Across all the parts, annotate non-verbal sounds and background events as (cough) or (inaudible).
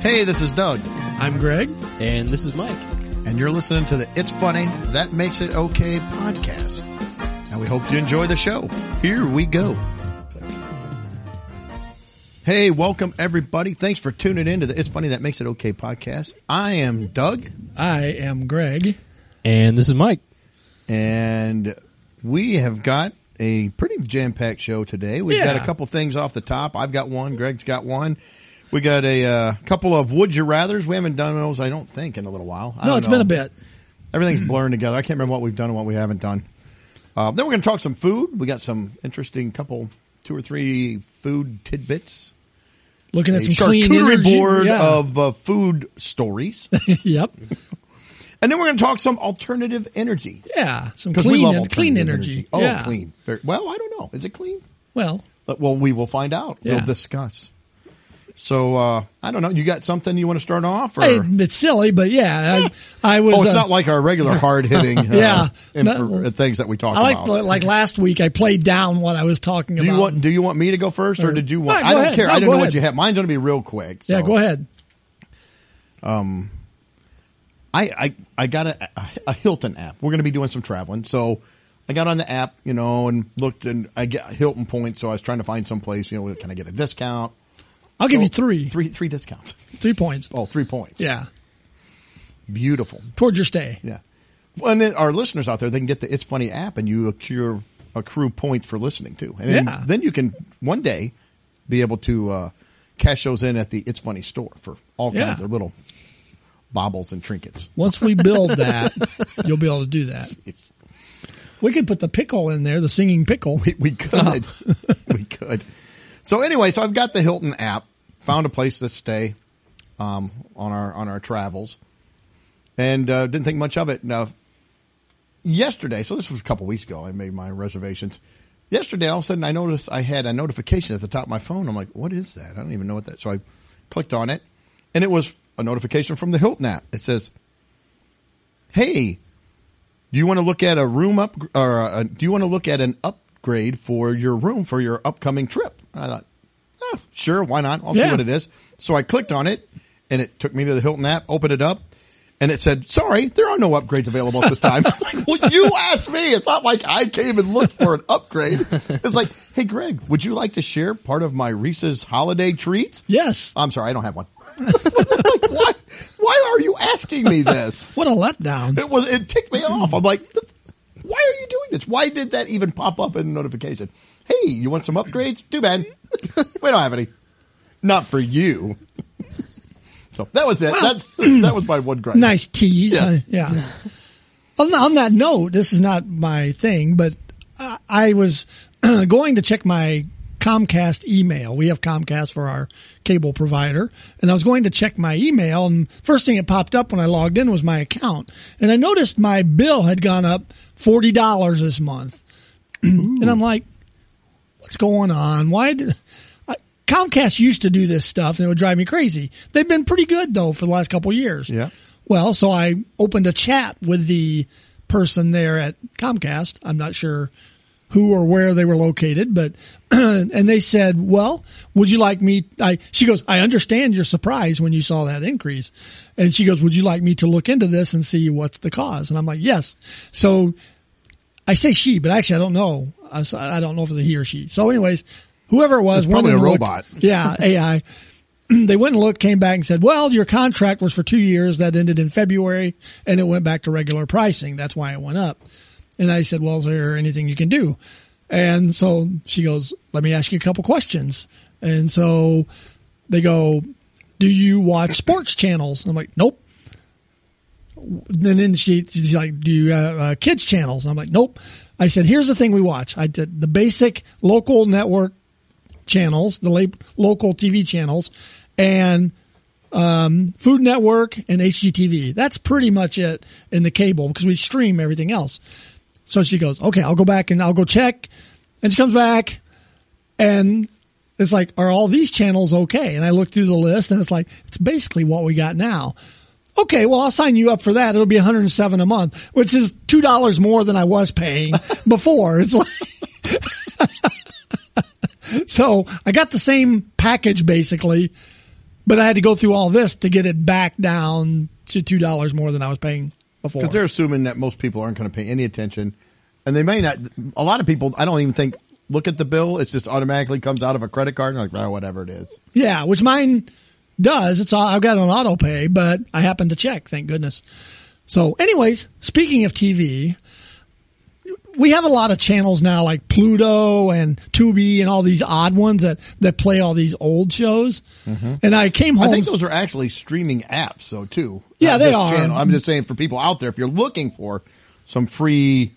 Hey, this is Doug, I'm Greg. And this is Mike. and you're listening to the It's Funny, That Makes It Okay podcast. And we hope you enjoy the show. Here we go. Hey, welcome everybody. Thanks for tuning in to the It's Funny, That Makes It Okay podcast. I am Doug, I am Greg. And this is Mike. and we have got a pretty jam-packed show today. We've got a couple things off the top. I've got one. Greg's got one. We got a uh, couple of would you rather's. We haven't done those, I don't think, in a little while. I No, it's know. been a bit. Everything's blurring together. I can't remember what we've done and what we haven't done. Uh, then we're going to talk some food. We got some interesting couple, two or three food tidbits. Looking at A some clean charcuterie energy. board yeah. of uh, food stories. (laughs) yep. and then we're going to talk some alternative energy. Yeah. Some Because we clean, love en- clean alternative energy. Oh, yeah. clean. Very, well, I don't know. Is it clean? Well, But, well, we will find out. We'll discuss. So, uh, I don't know. You got something you want to start off? Or? hey, it's silly, but yeah, I, I was. oh, it's uh, not like our regular hard hitting (laughs) uh, Yeah. No. things that we talk I like about. like last week. I played down what I was talking Do about. you want? Do you want me to go first, or did you want? Right, I don't ahead. care. No, I don't know what you have. Mine's going to be real quick. yeah, go ahead. Um, I I, I got a, a Hilton app. We're going to be doing some traveling, so I got on the app, you know, and looked, and I get Hilton points. So I was trying to find some place, you know, can I get a discount? I'll give you Oh, three, three, three discounts. three points. Oh, three points. Yeah, beautiful. towards your stay. Yeah. Well, and then our listeners out there, they can get the It's Funny app, and you accrue accrue points for listening too, and then, Yeah. then you can one day be able to uh, cash those in at the It's Funny store for all Yeah. kinds of little baubles and trinkets. Once we build that, (laughs) you'll be able to do that. It's, We could put the pickle in there, the singing pickle. we, we could, we could. So anyway, so I've got the Hilton app. Found a place to stay um, on our on our travels, and uh, didn't think much of it. Now, yesterday, so this was a couple weeks ago. I made my reservations. Yesterday, all of a sudden, I noticed I had a notification at the top of my phone. I'm like, "What is that? I don't even know what that." So I clicked on it, and it was a notification from the Hilton app. It says, "Hey, do you want to look at a room up, or uh do you want to look at an upgrade for your room for your upcoming trip?" I thought, oh, "Sure, why not? I'll Yeah. see what it is." So I clicked on it, and it took me to the Hilton app. Opened it up, and it said, "Sorry, there are no upgrades available at this time." (laughs) like, well, you (laughs) asked me. It's not like I came and looked for an upgrade. It's like, "Hey, Greg, would you like to share part of my Reese's holiday treats?" Yes. I'm sorry, I don't have one. (laughs) like, why? Why are you asking me this? What a letdown. It was. It ticked me off. I'm like, why are you doing this? Why did that even pop up in the notification? Hey, you want some upgrades? Too bad. we don't have any. Not for you. So that was it. That's, that was my one gripe. nice tease. Yes. Uh, yeah. on, on that note, this is not my thing, but I, I was (clears throat) going to check my Comcast email. We have Comcast for our cable provider, and I was going to check my email, and first thing that popped up when I logged in was my account, and I noticed my bill had gone up forty dollars this month, (clears throat) and I'm like, what's going on? Why did I, Comcast used to do this stuff and it would drive me crazy. They've been pretty good though for the last couple years. Yeah. Well, so I opened a chat with the person there at Comcast. I'm not sure who or where they were located, but (clears throat) and they said, "Well, would you like me?" I she goes, "I understand your surprise when you saw that increase," and she goes, "Would you like me to look into this and see what's the cause?" And I'm like, "Yes." So I say she, but actually I don't know. I don't know if it's a he or she. So, anyways, whoever it was, It's went probably a looked- robot. (laughs) yeah, AI. (clears throat) they went and looked, came back and said, well, your contract was for two years. That ended in February and it went back to regular pricing. That's why it went up. And I said, well, is there anything you can do? And so she goes, let me ask you a couple questions. And so they go, do you watch sports channels? And I'm like, nope. And then she, she's like, do you uh, kids channels? And I'm like, nope. I said, here's the thing we watch. I did the basic local network channels, the local TV channels, and um, Food Network and HGTV. That's pretty much it in the cable because we stream everything else. So she goes, okay, I'll go back and I'll go check. And she comes back and it's like, are all these channels okay? And I look through the list and it's like, it's basically what we got now. Okay, well, I'll sign you up for that. It'll be 107 a month, which is $2 more than I was paying (laughs) before. It's like, (laughs) so I got the same package basically, but I had to go through all this to get it back down to $2 more than I was paying before. Because they're assuming that most people aren't going to pay any attention, and they may not. A lot of people, I don't even think look at the bill. It just automatically comes out of a credit card, and like, oh, whatever it is. Yeah, which mine does. It's all, I've got it on auto pay, but I happen to check. Thank goodness. So, anyways, speaking of TV, we have a lot of channels now like Pluto and Tubi and all these odd ones that, that play all these old shows. And I came home. Mm-hmm. I think those are actually streaming apps, though, too. Yeah, they are. channel. I'm just saying for people out there, if you're looking for some free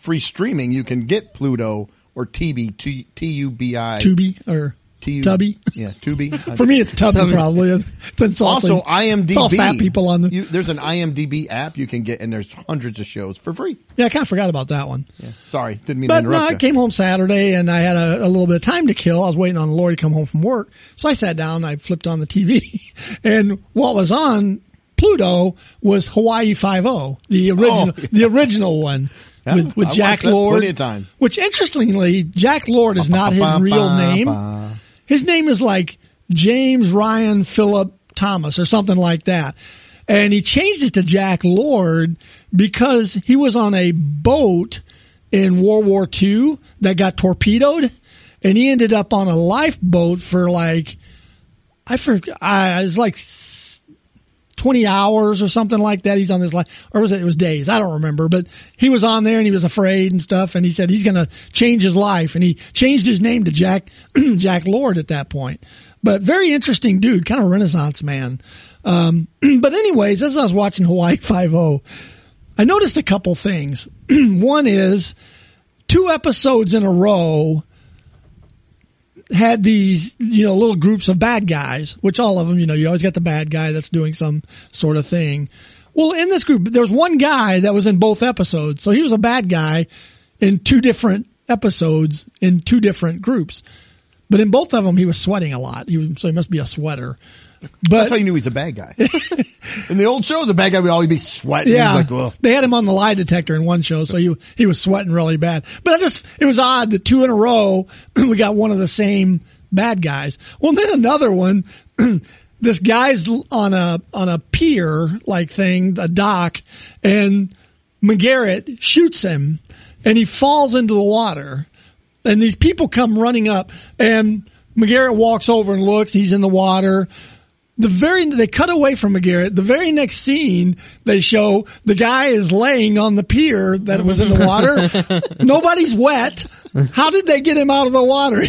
free streaming, you can get Pluto or TB, T T U B I Tubi or T U Tubby. Yeah, Tubby. (laughs) For me, it's Tubby, Tubby. probably. It's insulting. Also, IMDb. It's all fat people on the. You, there's an IMDb app you can get, and there's hundreds of shows for free. yeah, I kind of forgot about that one. Sorry, didn't mean But to no, interrupt I you. came home Saturday and I had a, a little bit of time to kill. I was waiting on Lori to come home from work. So I sat down, I flipped on the TV (laughs) and what was on Pluto was Hawaii Five-O, the oh, original, Oh. the original one (laughs) Yeah, with, with I Jack Lord. plenty of time. Which interestingly, Jack Lord is not his real name. His name is like James Ryan Philip Thomas or something like that. And he changed it to Jack Lord because he was on a boat in World War II that got torpedoed and he ended up on a lifeboat for like, I forgot, I, it was like 20 hours or something like that. He's on this life, or was it, it was days. I don't remember, but he was on there and he was afraid and stuff. And he said he's going to change his life and he changed his name to Jack, (clears throat) Jack Lord at that point. But very interesting dude, kind of renaissance man. Um, (clears throat) but anyways, as I was watching Hawaii Five-O, I noticed a couple things. (clears throat) One is two episodes in a row had these, you know, little groups of bad guys, which all of them, you know, you always got the bad guy that's doing some sort of thing. Well, in this group, there was one guy that was in both episodes. So he was a bad guy in two different episodes in two different groups. But in both of them, he was sweating a lot. He was, so he must be a sweater. But That's how you knew he's a bad guy. (laughs) In the old show, the bad guy would always be sweating. Yeah, like, they had him on the lie detector in one show, so he he was sweating really bad. But I just it was odd that two in a row (clears throat) we got one of the same bad guys. Well, then another one. (clears throat) this guy's on a on a pier like thing, a dock, and McGarrett shoots him, and he falls into the water. And these people come running up, and McGarrett walks over and looks. He's in the water the very they cut away from McGarrett. The very next scene they show the guy is laying on the pier that was in the water. (laughs) Nobody's wet. How did they get him out of the water? (laughs)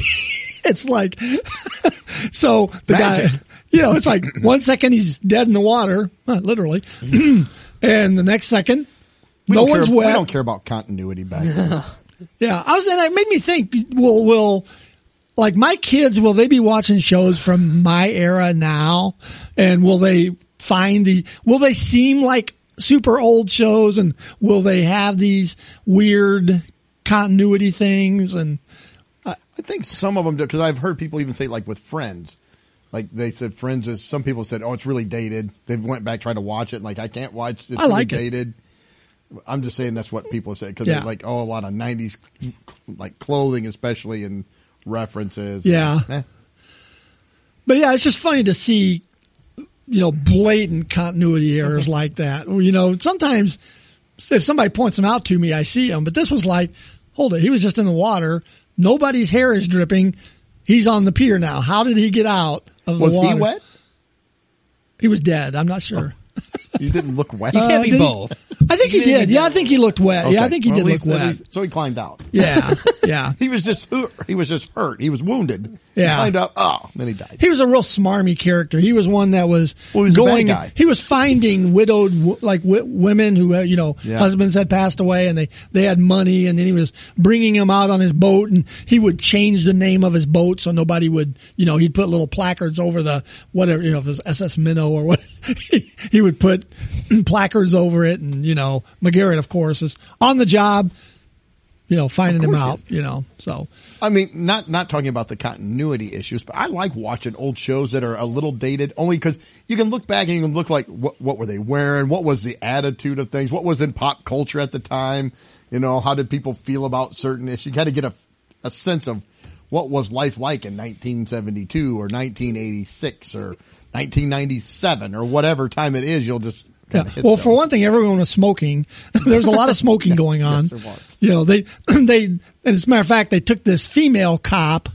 it's like (laughs) so the Magic. guy. You know, it's like one second he's dead in the water, literally, (clears throat) and the next second We no one's care, wet. We don't care about continuity back then. Yeah, I was, and it made me think. Will will like my kids? Will they be watching shows from my era now? And will they find the? Will they seem like super old shows? And will they have these weird continuity things? And I think some of them do because I've heard people even say like with Friends, like they said Friends is. Some people said, "Oh, it's really dated." They went back tried to watch it. and, Like I can't watch. It's I like it. dated. I'm just saying that's what people say because Yeah. like oh a lot of '90s like clothing especially and references. Yeah. Eh. but yeah, it's just funny to see, you know, blatant continuity errors like that. You know, sometimes if somebody points them out to me, I see them. But this was like, hold it, he was just in the water. Nobody's hair is dripping. He's on the pier now. How did he get out of Was the water? he wet? He was dead. I'm not sure. He didn't look wet. You can't Uh, be did both. I think he Maybe did. Yeah, I think he looked wet. Yeah, I think he Well, did look least wet. So he climbed out. Yeah, (laughs) yeah. He was just he was just hurt. He was wounded. Yeah. He climbed up. Oh, then he died. He was a real smarmy character. He was one that was Well, he was going. He was finding widowed like w- women who had, you know Yeah. husbands had passed away and they they had money and then he was bringing them out on his boat and he would change the name of his boat so nobody would you know he'd put little placards over the whatever you know if it was SS Minnow or what he, (laughs) he would put (clears throat) placards over it and you know McGarrett of course is on the job. You know, finding him out. You know, so I mean, not not talking about the continuity issues, but I like watching old shows that are a little dated, only because you can look back and you can look like what what were they wearing, what was the attitude of things, what was in pop culture at the time, you know, how did people feel about certain issues? You got to get a a sense of what was life like in 1972 or 1986 or 1997 or whatever time it is. You'll just Yeah. Well, for one thing, everyone was smoking. (laughs) There's a lot of smoking (laughs) going on. there was. You know, they, (clears throat) they, as a matter of fact, they took this female cop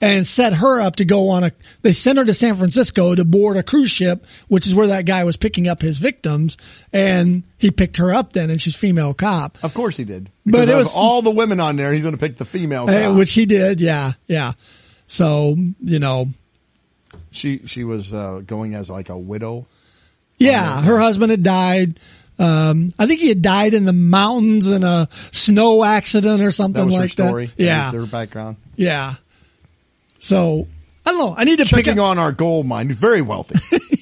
and set her up to go on a, they sent her to San Francisco to board a cruise ship, which is where that guy was picking up his victims. And he picked her up then and she's female cop. Of course he did. But it was- all the women on there. He's going to pick the female, Uh, cop. which he did. Yeah. Yeah. So, you know, she she was uh, going as like a widow. Yeah, her husband had died. Um, I think he had died in the mountains in a snow accident or That something her like story. that. Yeah. Their background. Yeah. So I don't know. I need to pick up. on our gold mine. Very wealthy. (laughs)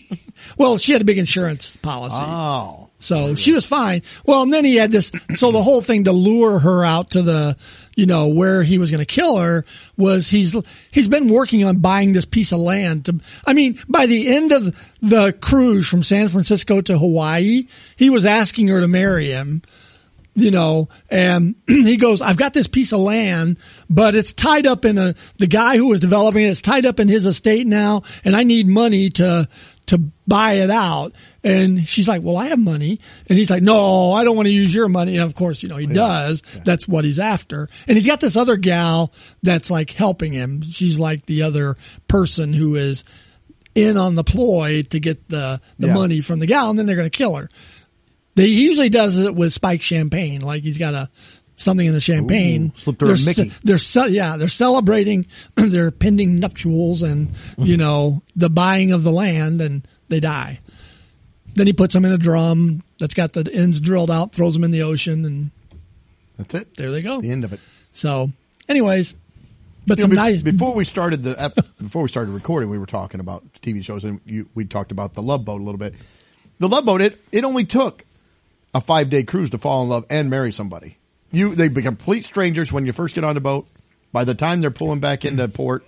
Well, she had a big insurance policy, oh, so she was fine. Well, and then he had this. So the whole thing to lure her out to the, you know, where he was going to kill her was he's he's been working on buying this piece of land. To, I mean, by the end of the cruise from San Francisco to Hawaii, he was asking her to marry him. You know, and (clears throat) he goes, I've got this piece of land, but it's tied up in a, the guy who was developing it, it's tied up in his estate now, and I need money to, to buy it out. And she's like, well, I have money. And he's like, no, I don't want to use your money. And of course, you know, he does. That's what he's after. And he's got this other gal that's like helping him. She's like the other person who is in on the ploy to get the, the Yeah. money from the gal and then they're going to kill her. They he usually does it with spiked champagne, like he's got a something in the champagne. Ooh, slipped they're, Mickey. they're ce- yeah, they're celebrating (clears throat) their pending nuptials and mm-hmm. you know the buying of the land, and they die. Then he puts them in a drum that's got the ends drilled out, throws them in the ocean, and That's it. there they go. The end of it. So, anyways, but You know, be- nice. Before we started the ep- (laughs) before we started recording, we were talking about TV shows, and you, we talked about the Love Boat a little bit. The Love Boat it it only took a five day cruise to fall in love and marry somebody. You they become complete strangers when you first get on the boat. By the time they're pulling back into port,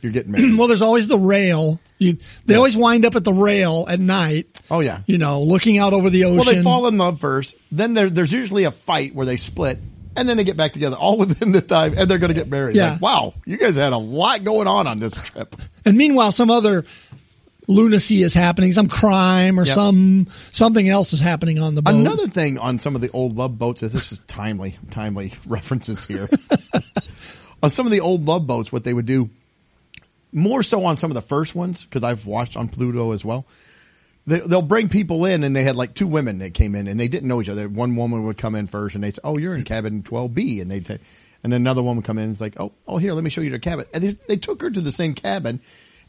you're getting married. (clears throat) well, there's always the rail. You, they always wind up at the rail at night. Oh yeah. You know, looking out over the ocean. Well, they fall in love first. Then there, there's usually a fight where they split, and then they get back together, all (laughs) within the time, and they're going to get married. Yeah. Like, wow, you guys had a lot going on on this trip. And meanwhile, some other lunacy is happening, some crime or Yep. some something else is happening on the boat. Another thing on some of the old love boats, this is timely, timely (laughs) references here. (laughs) on some of the old love boats, what they would do, more so on some of the first ones, because I've watched on Pluto as well. They, they'll bring people in, and they had like two women that came in, and they didn't know each other. One woman would come in first, and they'd say, "Oh, you're in cabin 12B," and they'd say, and then another woman would come in, and it's like, "Oh, oh, here, let me show you the cabin." And they, they took her to the same cabin,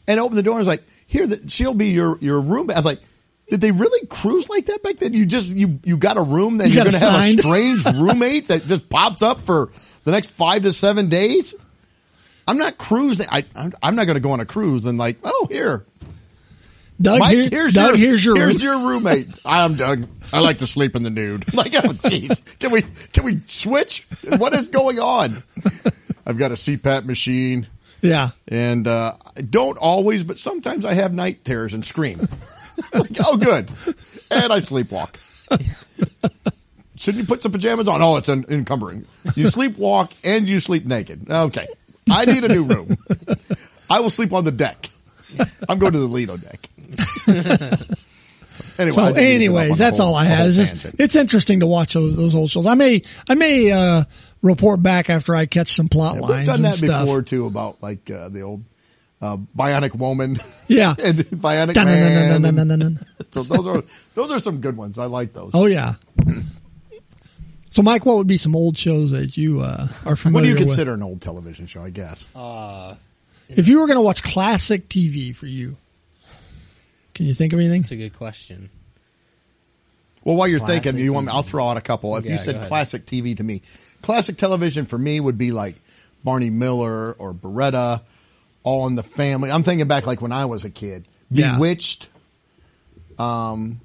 and opened the door, and was like, "Here, the, she'll be your your room." I was like. Did they really cruise like that back then? You just you you got a room that You are going to have a (laughs) strange roommate that just pops up for the next five to seven days. I'm not cruising. I I'm, I'm not going to go on a cruise and like, oh here, Doug, Mike, here- here's Doug, your here's your here's your roommate. (laughs) I'm Doug. I like to sleep in the nude. (laughs) Like, oh jeez, can we can we switch? What is going on? I've got a CPAP machine, yeah. and uh, I don't always, but sometimes I have night terrors and scream. (laughs) like, oh, good, and I sleepwalk. (laughs) Shouldn't you put some pajamas on? Oh, it's en- encumbering. You sleepwalk and you sleep naked. Okay, I need a new room. I will sleep on the deck. I'm going to the Lido deck. (laughs) anyway, So, I didn't mean to get off on anyways, that's whole- all I had. It's, just, it's interesting to watch those, those old shows. I may, I may, uh, report back after I catch some plot We've lines done and that stuff. before too about like uh, the old uh, Bionic Woman, Yeah. (laughs) and Bionic Man. (laughs) So those are those are some good ones. I like those. Oh yeah. So, Mike, what would be some old shows that you uh, are familiar? With? What do you with? consider an old television show? I guess. Uh, If you were going to watch classic TV for you, can you think of anything? that's a good question. Well, while you're Classic thinking, you want me, I'll throw out a couple. If Yeah, you said classic TV to me, classic television for me would be like Barney Miller or Baretta, All in the Family. I'm thinking back like when I was a kid. Yeah. Bewitched. Um,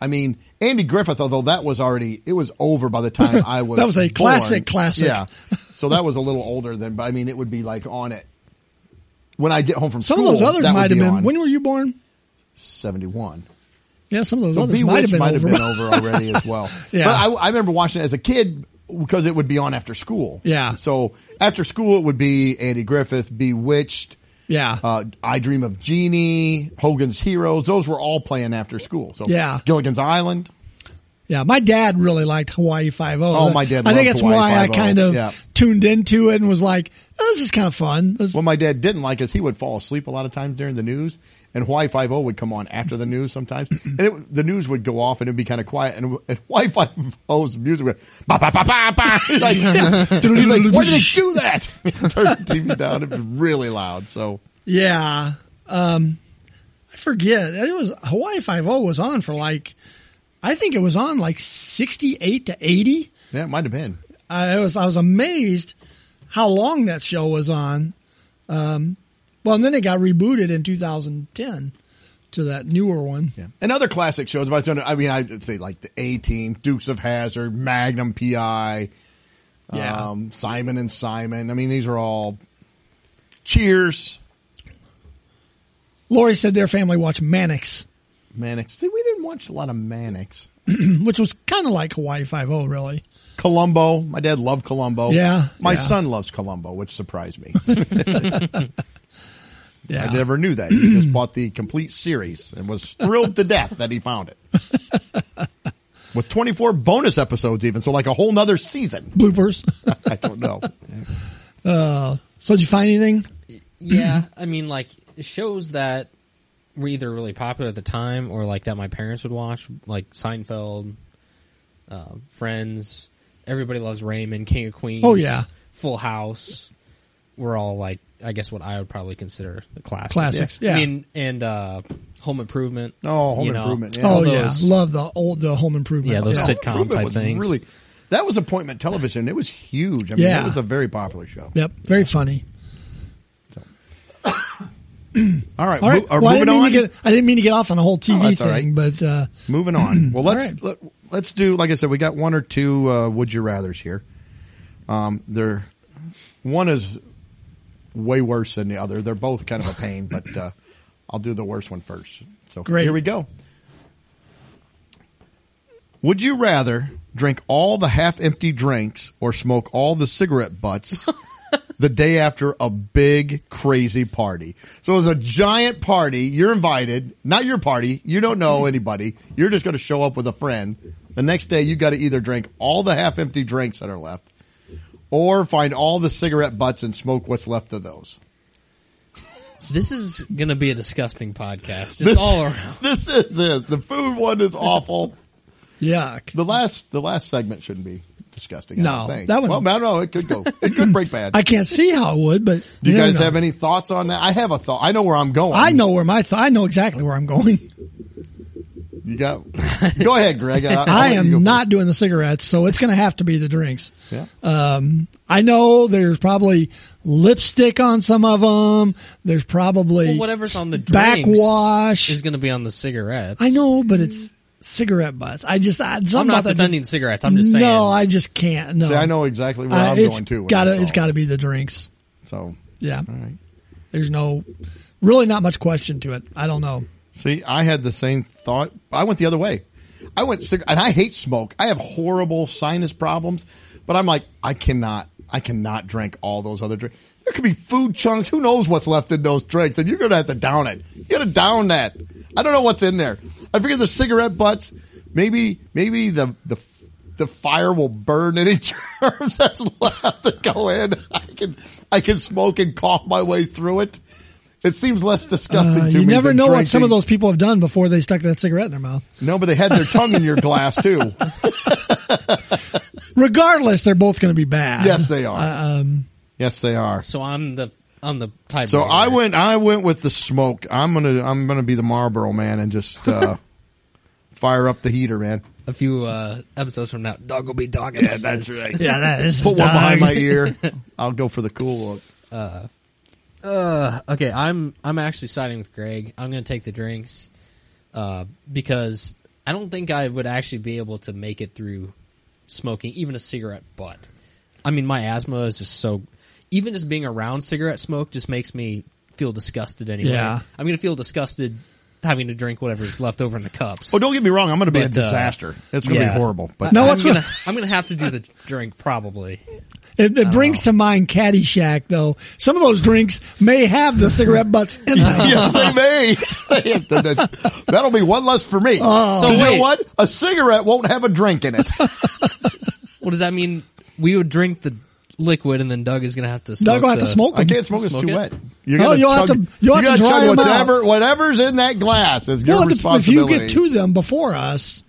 I mean, Andy Griffith, although that was already, it was over by the time (laughs) I was. That was a born. classic, classic. Yeah. So that was a little older than, but I mean, it would be like on it. When I get home from school, Some school, of those others might have be been. on When were you born? 71. Yeah, some of those So others might have been over. been over already as well. (laughs) Yeah. But I, I remember watching it as a kid because it would be on after school. Yeah. So after school, it would be Andy Griffith, Bewitched, yeah. uh, I Dream of Jeannie, Hogan's Heroes. Those were all playing after school. So Yeah. Gilligan's Island. Yeah, my dad really liked Hawaii Five O. Oh, my dad I think that's Hawaii why I 5-0. kind of Yeah. tuned into it and was like, oh, "This is kind of fun." This- What my dad didn't like is he would fall asleep a lot of times during the news, and Hawaii Five O would come on after the news sometimes, and it, the news would go off and it'd be kind of quiet, and, and Hawaii Five O's music would ba ba ba ba ba. (laughs) Like, he's like, why did they do that? (laughs) Turn the TV down. It was really loud. So yeah, um, I forget. It was Hawaii Five O was on for like, I think it was on like sixty eight to eighty. yeah, it might have been. I was I was amazed how long that show was on. Um, well, and then it got rebooted in 2010 to that newer one. Yeah. And other classic shows. If I, was gonna- I mean, I'd say like the A Team, Dukes of Hazzard, Magnum PI, Yeah. um, Simon and Simon. I mean, these are all Cheers, Lori said their family watched Mannix, Mannix. See, we didn't watch a lot of Mannix. (clears throat) which was kind of like Hawaii Five O, really. Columbo. My dad loved Columbo. Yeah, My yeah. son loves Columbo, which surprised me. (laughs) Yeah, I never knew that. He just bought the complete series and was thrilled to death that he found it. (laughs) With 24 bonus episodes even, so like a whole nother season. bloopers. (laughs) I don't know. so did you find anything? Yeah, I mean, like shows that were either really popular at the time or like that my parents would watch, like Seinfeld, uh, Friends, Everybody Loves Raymond, King of Queens. Oh, yeah. Full House. Were all like I guess what I would probably consider the classics. Classics, yeah. I mean, and uh, Home Improvement. Oh, Home you know. Improvement. Yeah. oh all yeah, love the old the Home Improvement. Yeah, those yeah. sitcom Improvement type things. Really, that was appointment television. It was huge. I mean, Yeah. it was a very popular show. Yep, very funny. (coughs) All right, All right, mo- well, I moving didn't, mean on. to get, I didn't mean to get off on the whole TV Oh, that's all thing, but uh, Moving on. (coughs) Well, let's right. let, let's do like I said. We got one or two uh, would you rather's here. Um, they're one is way worse than the other. They're both kind of a pain, (laughs) but uh, I'll do the worst one first. So Great. here we go. Would you rather drink all the half-empty drinks or smoke all the cigarette butts (laughs) the day after a big crazy party? So it was a giant party. You're invited, not your party. You don't know (laughs) anybody. You're just going to show up with a friend. The next day, you got to either drink all the half-empty drinks that are left, or find all the cigarette butts and smoke what's left of those. This is gonna be a disgusting podcast, just all around. (laughs) This is the the food one is awful. yuck. The last the last segment shouldn't be disgusting. I No, don't think. that one- Well, I don't know. It could go. It could break bad. (laughs) I can't see how it would, but Do you guys know. have any thoughts on that? I have a thought. I know where I'm going. I know where my th- I know exactly where I'm going. You got. Go ahead, Greg. (laughs) I, I'll I let you go am not doing the cigarettes, so it's going to have to be the drinks. first. Yeah. I know there's probably lipstick on some of them. There's probably Well, whatever's on the drinks backwash. is gonna be on the cigarettes. I know, but it's cigarette butts. I just I, I'm not about that just- defending cigarettes. I'm just saying. No, I just can't. No, See, I know exactly where Uh, I'm it's going too. Gotta, that's it's all. got to be the drinks. So, Yeah, all right. there's no, really not much question to it. I don't know. See, I had the same thought. I went the other way. I went and I hate smoke. I have horrible sinus problems, but I'm like, I cannot, I cannot drink all those other drinks. There could be food chunks. Who knows what's left in those drinks? And you're to have to down it. You got to down that. I don't know what's in there. I figure the cigarette butts, maybe, maybe the, the, the fire will burn any (laughs) germs that's left to go in. I can, I can smoke and cough my way through it. It seems less disgusting Uh, to you me. You never than know what some of those people have done before they stuck that cigarette in their mouth. No, but they had their tongue in your glass too. (laughs) Regardless, they're both going to be bad. Yes, they are. Uh, um, yes, they are. So I'm the I'm the type. So I went. I went with the smoke. I'm gonna. I'm gonna be the Marlboro man and just uh, (laughs) fire up the heater, man. a few uh, episodes from now. Dog will be dogging. (laughs) Yeah, that's right. yeah, that is Put one behind my ear. I'll go for the cool look. Uh, okay, I'm I'm actually siding with Greg. I'm going to take the drinks uh, because I don't think I would actually be able to make it through smoking even a cigarette butt. I mean, my asthma is just so. Even just being around cigarette smoke just makes me feel disgusted anyway. Yeah. I'm going to feel disgusted having to drink whatever's left over in the cups. Oh, don't get me wrong. I'm gonna be a But, uh, disaster. it's gonna yeah. be horrible. But No, I'm what's gonna, I'm gonna have to do the drink probably. It, it brings to mind Caddyshack, though. Some of those drinks may have the cigarette butts in them. (laughs) yes, they may. (laughs) That'll be one less for me. So 'Cause you know wait. what? A cigarette won't have a drink in it. What does that mean? We would drink the liquid, and then Doug is gonna have to. Smoke Doug will have to the- smoke I them. can't smoke. It's Smoke too it? wet. You're gonna you'll have to- you'll have you to gotta dry chug 'em out. whatever, whatever's in that glass is your Well, if, if you get to them before us,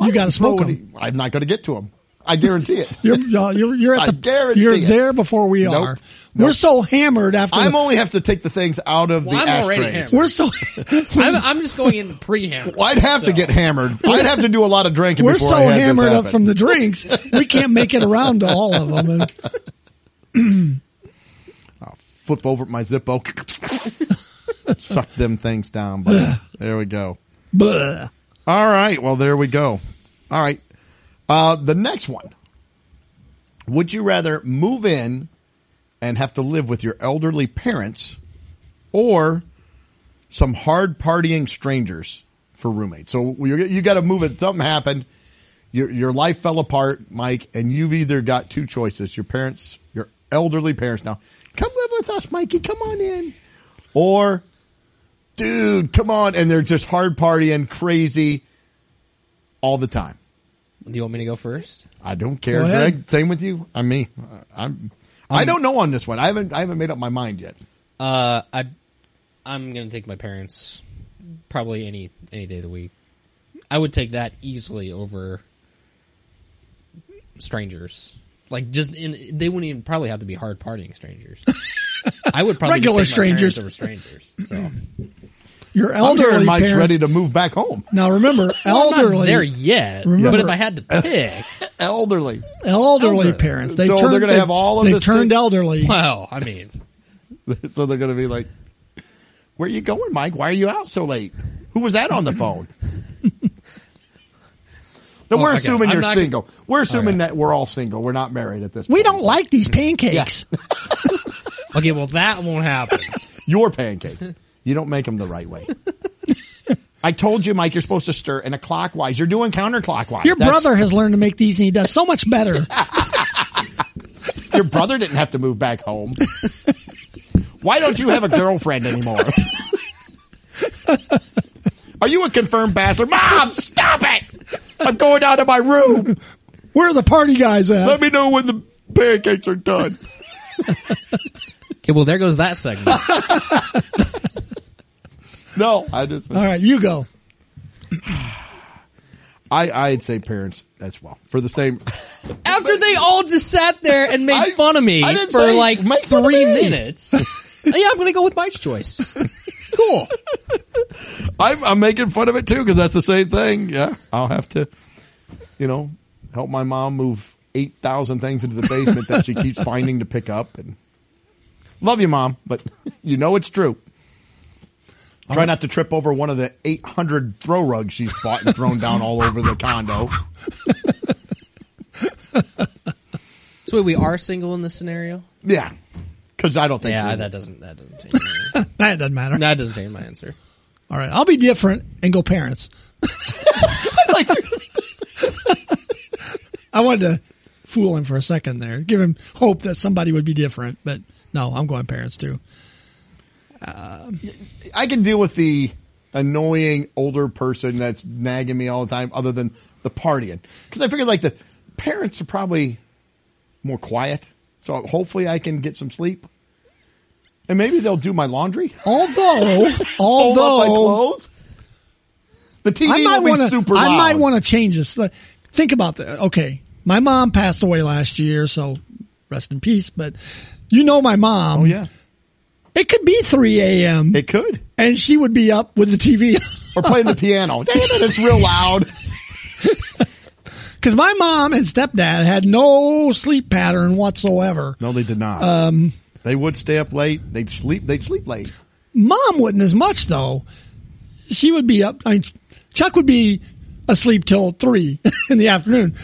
you got to smoke Nobody- them. I'm not going to get to them. I guarantee it. You're, uh, you're, you're (laughs) I at the, guarantee you're it. there before we Nope. are. Nope. We're so hammered after. I'm the- only have to take the things out of Well, the I'm ashtrays. hammered. we're so, (laughs) I'm, I'm just going in pre-hammered. Well, I'd have to get hammered. I'd have to do a lot of drinking. we're before so I had this hammered up from the drinks, we can't make it around to all of them. (laughs) And I'll flip over my Zippo, (laughs) suck them things down. But there we go. blah. All right. Well, there we go. All right. Uh, the next one. Would you rather move in and have to live with your elderly parents or some hard partying strangers for roommates? So you you got to move it. Something happened. Your, your life fell apart, Mike, and you've either got two choices. Your parents, your elderly parents now, come live with us, Mikey. Come on in. Or, dude, come on. And they're just hard partying, crazy all the time. Do you want me to go first? I don't care, Greg. Same with you. I mean, I'm. I don't know on this one. I haven't. I haven't made up my mind yet. Uh, I, I'm gonna take my parents. Probably any any day of the week. I would take that easily over strangers. Like just in, they wouldn't even probably have to be hard partying strangers. (laughs) I would probably Regular just take my strangers. over strangers. So. Your I'm elderly Mike's parents. ready to move back home. now remember, Well, I'm not elderly, there yet. Remember- but if I had to (laughs) pick, Elderly. elderly Elder- parents. They've So turned, they're gonna they've- all of They've this turned thing- elderly. well, I mean, (laughs) so they're going to be like, "Where are you going, Mike? Why are you out so late? Who was that on the phone?" (laughs) No, Well, we're oh, okay, assuming I'm you're not gonna- single. We're assuming right. that we're all single. We're not married at this. Point. We don't like these pancakes. (laughs) okay, well that won't happen. your pancakes. You don't make them the right way. I told you, Mike, you're supposed to stir in a clockwise. You're doing counterclockwise. Your That's- brother has learned to make these, and he does so much better. (laughs) Your brother didn't have to move back home. Why don't you have a girlfriend anymore? Are you a confirmed bastard? Mom, stop it! I'm going down to my room. Where are the party guys at? Let me know when the pancakes are done. Okay, well there goes that segment. (laughs) No, I just All right, you go. (sighs) I I'd say parents as well for the same. After they all just sat there and made I- fun of me for say like make three me. minutes. (laughs) yeah, I'm gonna go with Mike's choice. (laughs) Cool. I'm, I'm making fun of it too because that's the same thing. Yeah, I'll have to, you know, help my mom move eight thousand things into the basement that she keeps finding to pick up. And love you, mom, but (laughs) you know it's true. Try not to trip over one of the 800 throw rugs she's bought and thrown down all over the condo. (laughs) So wait, we are single in this scenario. Yeah, because I don't think. Yeah, that doesn't that doesn't change. (laughs) That doesn't matter. that doesn't change my answer. All right, I'll be different and go parents. (laughs) I wanted to fool him for a second there, give him hope that somebody would be different, but no, I'm going parents too. I can deal with the annoying older person that's nagging me all the time, other than the partying. Because I figured like the parents are probably more quiet, so hopefully I can get some sleep. and maybe they'll do my laundry. Although, (laughs) up my although clothes. The TV I might will be super I might want to change this. Think about that. Okay, my mom passed away last year, so rest in peace. But you know my mom. Oh yeah, It could be 3 a.m. it could. and she would be up with the TV. Or playing the piano. (laughs) Damn it, it's real loud. Cause my mom and stepdad had no sleep pattern whatsoever. No, they did not. Um, they would stay up late. They'd sleep. They'd sleep late. Mom wouldn't as much though. She would be up. I mean, Chuck would be asleep till three (laughs) in the afternoon.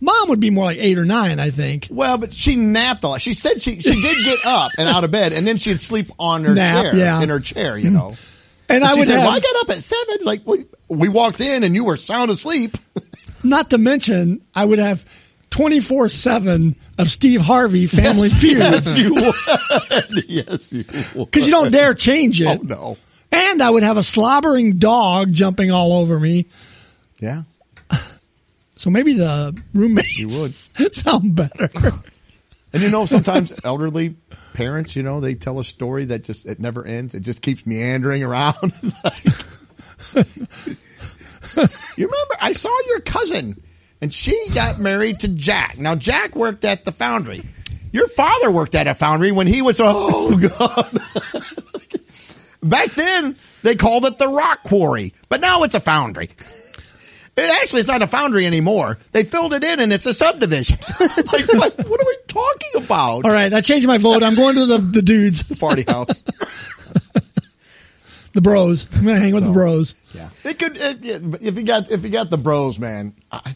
Mom would be more like eight or nine, I think. Well, but she napped a lot. She said she she did get up and out of bed, and then she'd sleep on her Nap, chair yeah. in her chair. You know. And I would said, have, "Well, I got up at seven. Like we, we walked in and you were sound asleep. (laughs) not to mention, I would have 24 seven of Steve Harvey Family Feud. yes, you would. (laughs) yes, you would. Cause you don't dare change it. Oh no. And I would have a slobbering dog jumping all over me. Yeah. So maybe the roommates you would. (laughs) sound better. (laughs) And you know, sometimes elderly parents, you know, they tell a story that just it never ends. It just keeps meandering around. (laughs) you remember? I saw your cousin, and she got married to Jack. Now Jack worked at the foundry. Your father worked at a foundry when he was. Oh God! Back then, they called it the rock quarry, but now it's a foundry. It actually, it's not a foundry anymore. They filled it in, and it's a subdivision. (laughs) like, what, what are we talking about? All right. I changed my vote. I'm going to the, the dudes, (laughs) Party house. (laughs) the bros. I'm going to hang with the bros. Yeah, it could. It, it- if you got if you got the bros, man. I,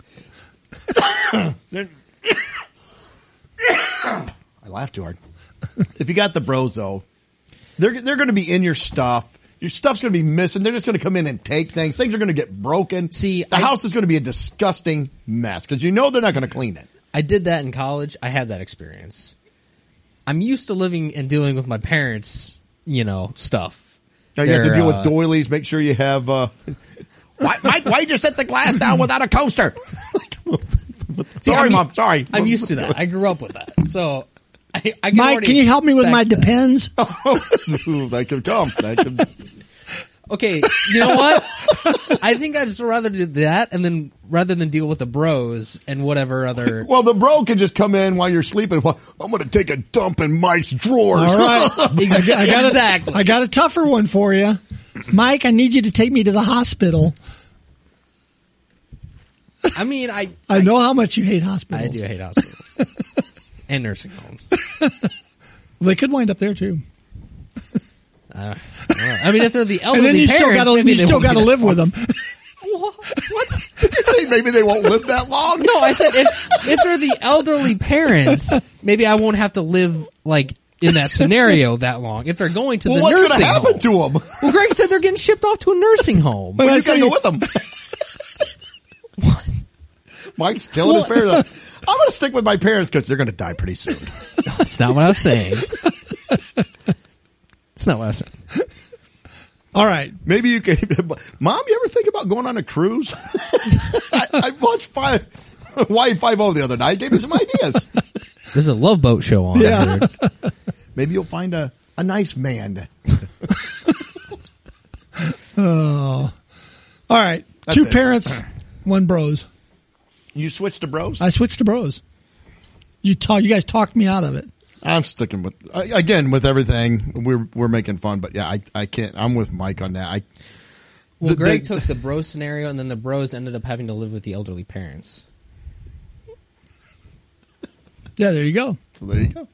(coughs) (coughs) (coughs) I laugh too hard. If you got the bros, though, they're they're going to be in your stuff. Your stuff's going to be missing. They're just going to come in and take things. Things are going to get broken. See, the I- house is going to be a disgusting mess because you know they're not going to clean it. I did that in college. I had that experience. I'm used to living and dealing with my parents, you know, stuff. Now you have to deal uh, with doilies. Make sure you have. Uh, (laughs) why, Mike, why'd you set the glass down without a coaster? (laughs) See, sorry, I'm- mom. Sorry. I'm used to that. I grew up with that. So, I, I can Mike, can you help me with my that. depends? oh, that could come. That could. Okay, you know what? I think I'd just rather do that and then rather than deal with the bros and whatever other. (laughs) Well, the bro can just come in while you're sleeping. Well, I'm going to take a dump in Mike's drawers. All right. (laughs) Ex- I got exactly. A, I got a tougher one for you. Mike, I need you to take me to the hospital. I mean, I I know how much you hate hospitals. I do hate hospitals (laughs) and nursing homes. They could wind up there too. Uh, I. I mean, if they're the elderly And then you still parents, got to maybe you they still got to live with them. (laughs) What? Maybe they won't live that long. No, I said if if they're the elderly parents, maybe I won't have to live like in that scenario that long. If they're going to Well, the what's going nursing to happen home, to them? well, Greg said they're getting shipped off to a nursing home. But you I got to say, go with them. (laughs) Mike's telling his parents, I'm going to stick with my parents because they're going to die pretty soon. That's not what I was saying. (laughs) That's not what I saying. (laughs) all right. Maybe you can. (laughs) Mom, you ever think about going on a cruise? (laughs) I, I watched five, Hawaii Five O the other night. Gave me some ideas. There's a love boat show on. Yeah. Maybe you'll find a, a nice man. oh. All right. That's Two it. parents, one bros. You switch to bros? I switched to bros. You talk. You guys talked me out of it. I'm sticking with uh, again with everything. We're we're making fun, but yeah, I I can't. I'm with Mike on that. I Well, The- Greg the- took (laughs) the bro scenario, and then the bros ended up having to live with the elderly parents. Yeah, there you go. so there you go.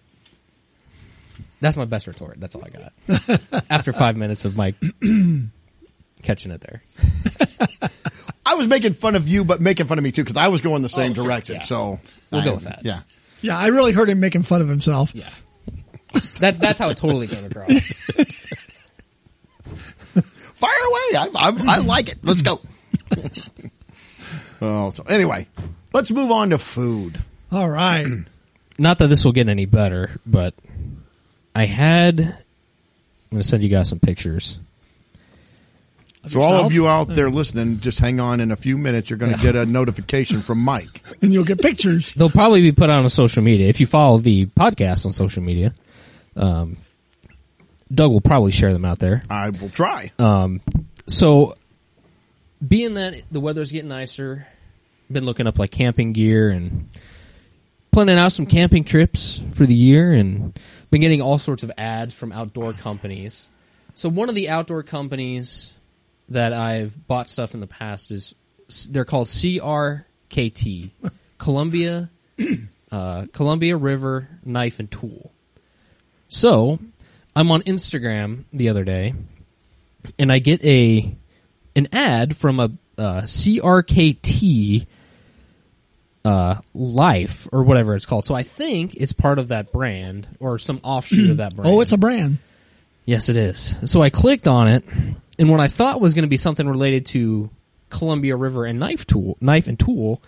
That's my best retort. That's all I got. (laughs) After five minutes of Mike (clears throat) catching it there. (laughs) I was making fun of you, but making fun of me too because I was going the oh, same Oh, sure, direction. yeah. So We'll go with that. Yeah. Yeah, I really heard him making fun of himself. Yeah. That that's how it totally came across. (laughs) Fire away. I, I, I like it. Let's go. oh, so anyway, let's move on to food. All right. (clears throat) Not that this will get any better, but I had. I'm going to send you guys some pictures. So all of you out there listening, just hang on. In a few minutes, you're going to get a notification from (laughs) Mike. And you'll get pictures. They'll probably be put on on social media if you follow the podcast on social media. Um, Doug will probably share them out there. I will try. So, being that the weather's getting nicer, been looking up like camping gear and planning out some camping trips for the year, and been getting all sorts of ads from outdoor companies. So, one of the outdoor companies that I've bought stuff in the past is they're called CRKT, (laughs) Columbia, uh, Columbia River Knife and Tool. So, I'm on Instagram the other day, and I get a an ad from a uh, CRKT uh, Life or whatever it's called. So I think it's part of that brand or some offshoot of that (clears throat) brand. Oh, it's a brand. yes, it is. So I clicked on it, and what I thought was going to be something related to Columbia River and knife tool, knife and tool,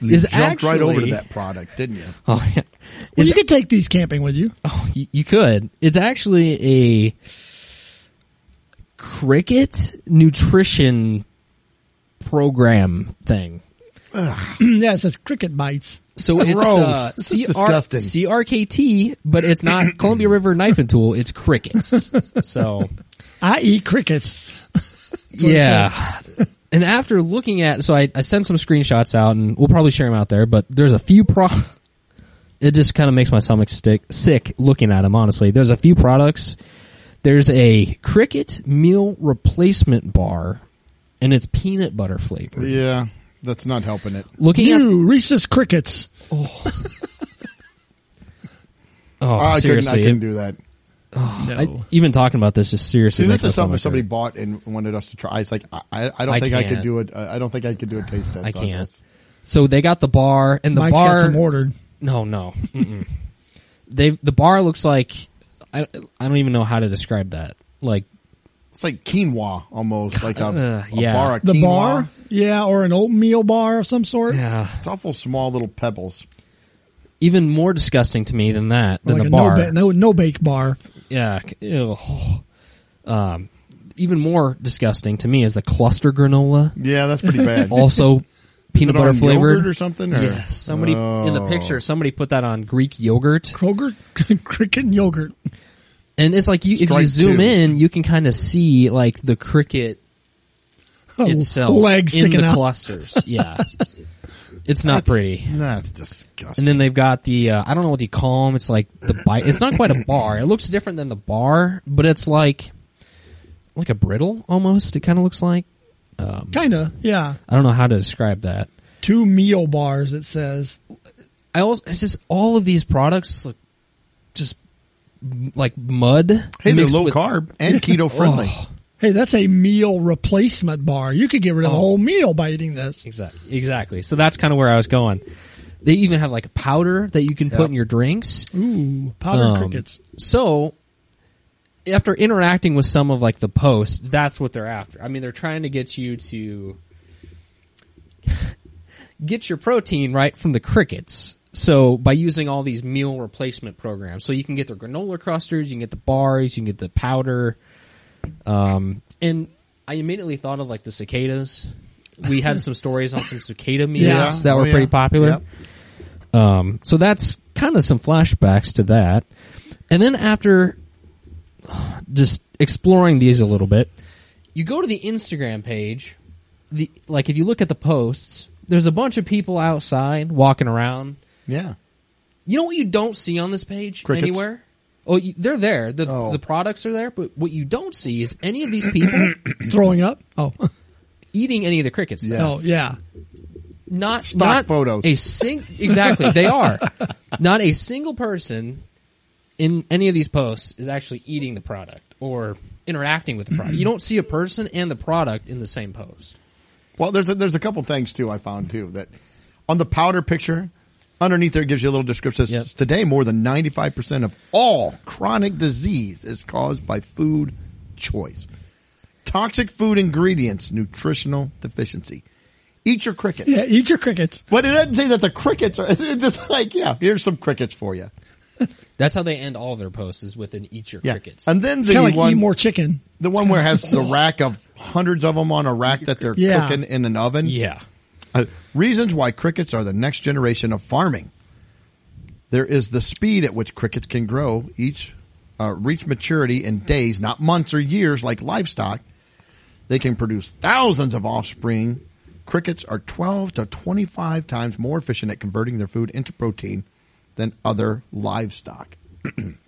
You is jumped actually right over to that product, didn't you? (laughs) Oh, yeah. Well, you could take these camping with you. Oh, you, you could. It's actually a cricket nutrition program thing. (clears throat) yeah, it says cricket bites. So it's Gross. uh, CR. CRKT, but it's not (clears throat) Columbia River Knife and Tool. It's crickets. (laughs) So I eat crickets. What it yeah. (laughs) And after looking at, so I, I sent some screenshots out, and we'll probably share them out there. But there's a few pro. (laughs) It just kind of makes my stomach stick sick looking at them. Honestly, there's a few products. There's a cricket meal replacement bar, and it's peanut butter flavored. Yeah, that's not helping it. Looking at You Reese's crickets. Oh. (laughs) oh, I couldn't, I seriously, couldn't do that. No. I, even talking about this is seriously. See, this is something stomach somebody hurt. bought and wanted us to try. It's like, I, I I don't I think I could do it. I don't think I could do a taste test. I can't. this. So they got the bar, and the Mike's bar. got some ordered. No, no. They the bar looks like I I don't even know how to describe that. Like It's like quinoa almost, like a, Uh, a yeah. bar of The bar? Yeah, or an oatmeal bar of some sort. yeah, It's awful small little pebbles. Even more disgusting to me than that than like the bar. no, ba- no no bake bar. Yeah. Ew. Um, even more disgusting to me is the cluster granola, Yeah, that's pretty bad. (laughs) also peanut Is it butter on flavored or something. Or? Yes. Somebody in the Oh. picture, somebody put that on Greek yogurt, Kroger (laughs) cricket and yogurt. and it's like you if you zoom two. in, you can kind of see like the cricket (laughs) itself Legs in sticking the out. clusters. Yeah, it's not pretty. That's disgusting. And then they've got the uh, I don't know what you call them. It's like the bite. It's not quite a bar. It looks different than the bar, but it's like like a brittle almost. It kind of looks like. Um, Kinda, yeah. I don't know how to describe that. Two meal bars. It says. I also it's just all of these products look just like mud. hey, they're low with- carb and keto (laughs) friendly. Oh, Hey, that's a meal replacement bar. You could get rid of the Oh. whole meal by eating this. exactly, exactly. So that's kind of where I was going. They even have like a powder that you can put in your drinks. Ooh, powdered Um, crickets. So after interacting with some of like the posts, that's what they're after. I mean, they're trying to get you to (laughs) get your protein right from the crickets. So by using all these meal replacement programs, so you can get the granola clusters, you can get the bars, you can get the powder. Um, and I immediately thought of like the cicadas. We had some (laughs) stories on some cicada meals Yeah. that were Oh, pretty popular. Yep. Um, so that's kind of some flashbacks to that. And then after just exploring these a little bit, you go to the Instagram page. The like if you look at the posts, there's a bunch of people outside walking around. Yeah. You know what you don't see on this page Crickets. anywhere? Oh, they're there. The Oh. the products are there, but what you don't see is any of these people (coughs) Throwing up. Oh, (laughs) eating any of the crickets. Yes. oh yeah. not Stock not photos. A sing exactly they are. (laughs) Not a single person in any of these posts is actually eating the product or interacting with the product. You don't see a person and the product in the same post. Well, there's a, there's a couple things too I found too that on the powder picture underneath there gives you a little description. It says, Yep. Today, more than 95 percent of all chronic disease is caused by food choice, toxic food ingredients, nutritional deficiency. Eat your crickets. Yeah, eat your crickets. But it doesn't say that the crickets are. (laughs) It's just like, yeah, here's some crickets for you. (laughs) That's how they end all their posts is with an eat your Yeah, crickets. and then It's the like one, eat more chicken. the one where it has the (laughs) rack of hundreds of them on a rack that they're Yeah. cooking in an oven. yeah. Reasons why crickets are the next generation of farming. There is the speed at which crickets can grow. Each uh, reach maturity in days, not months or years like livestock, they can produce thousands of offspring. Crickets are 12 to 25 times more efficient at converting their food into protein than other livestock. (clears throat)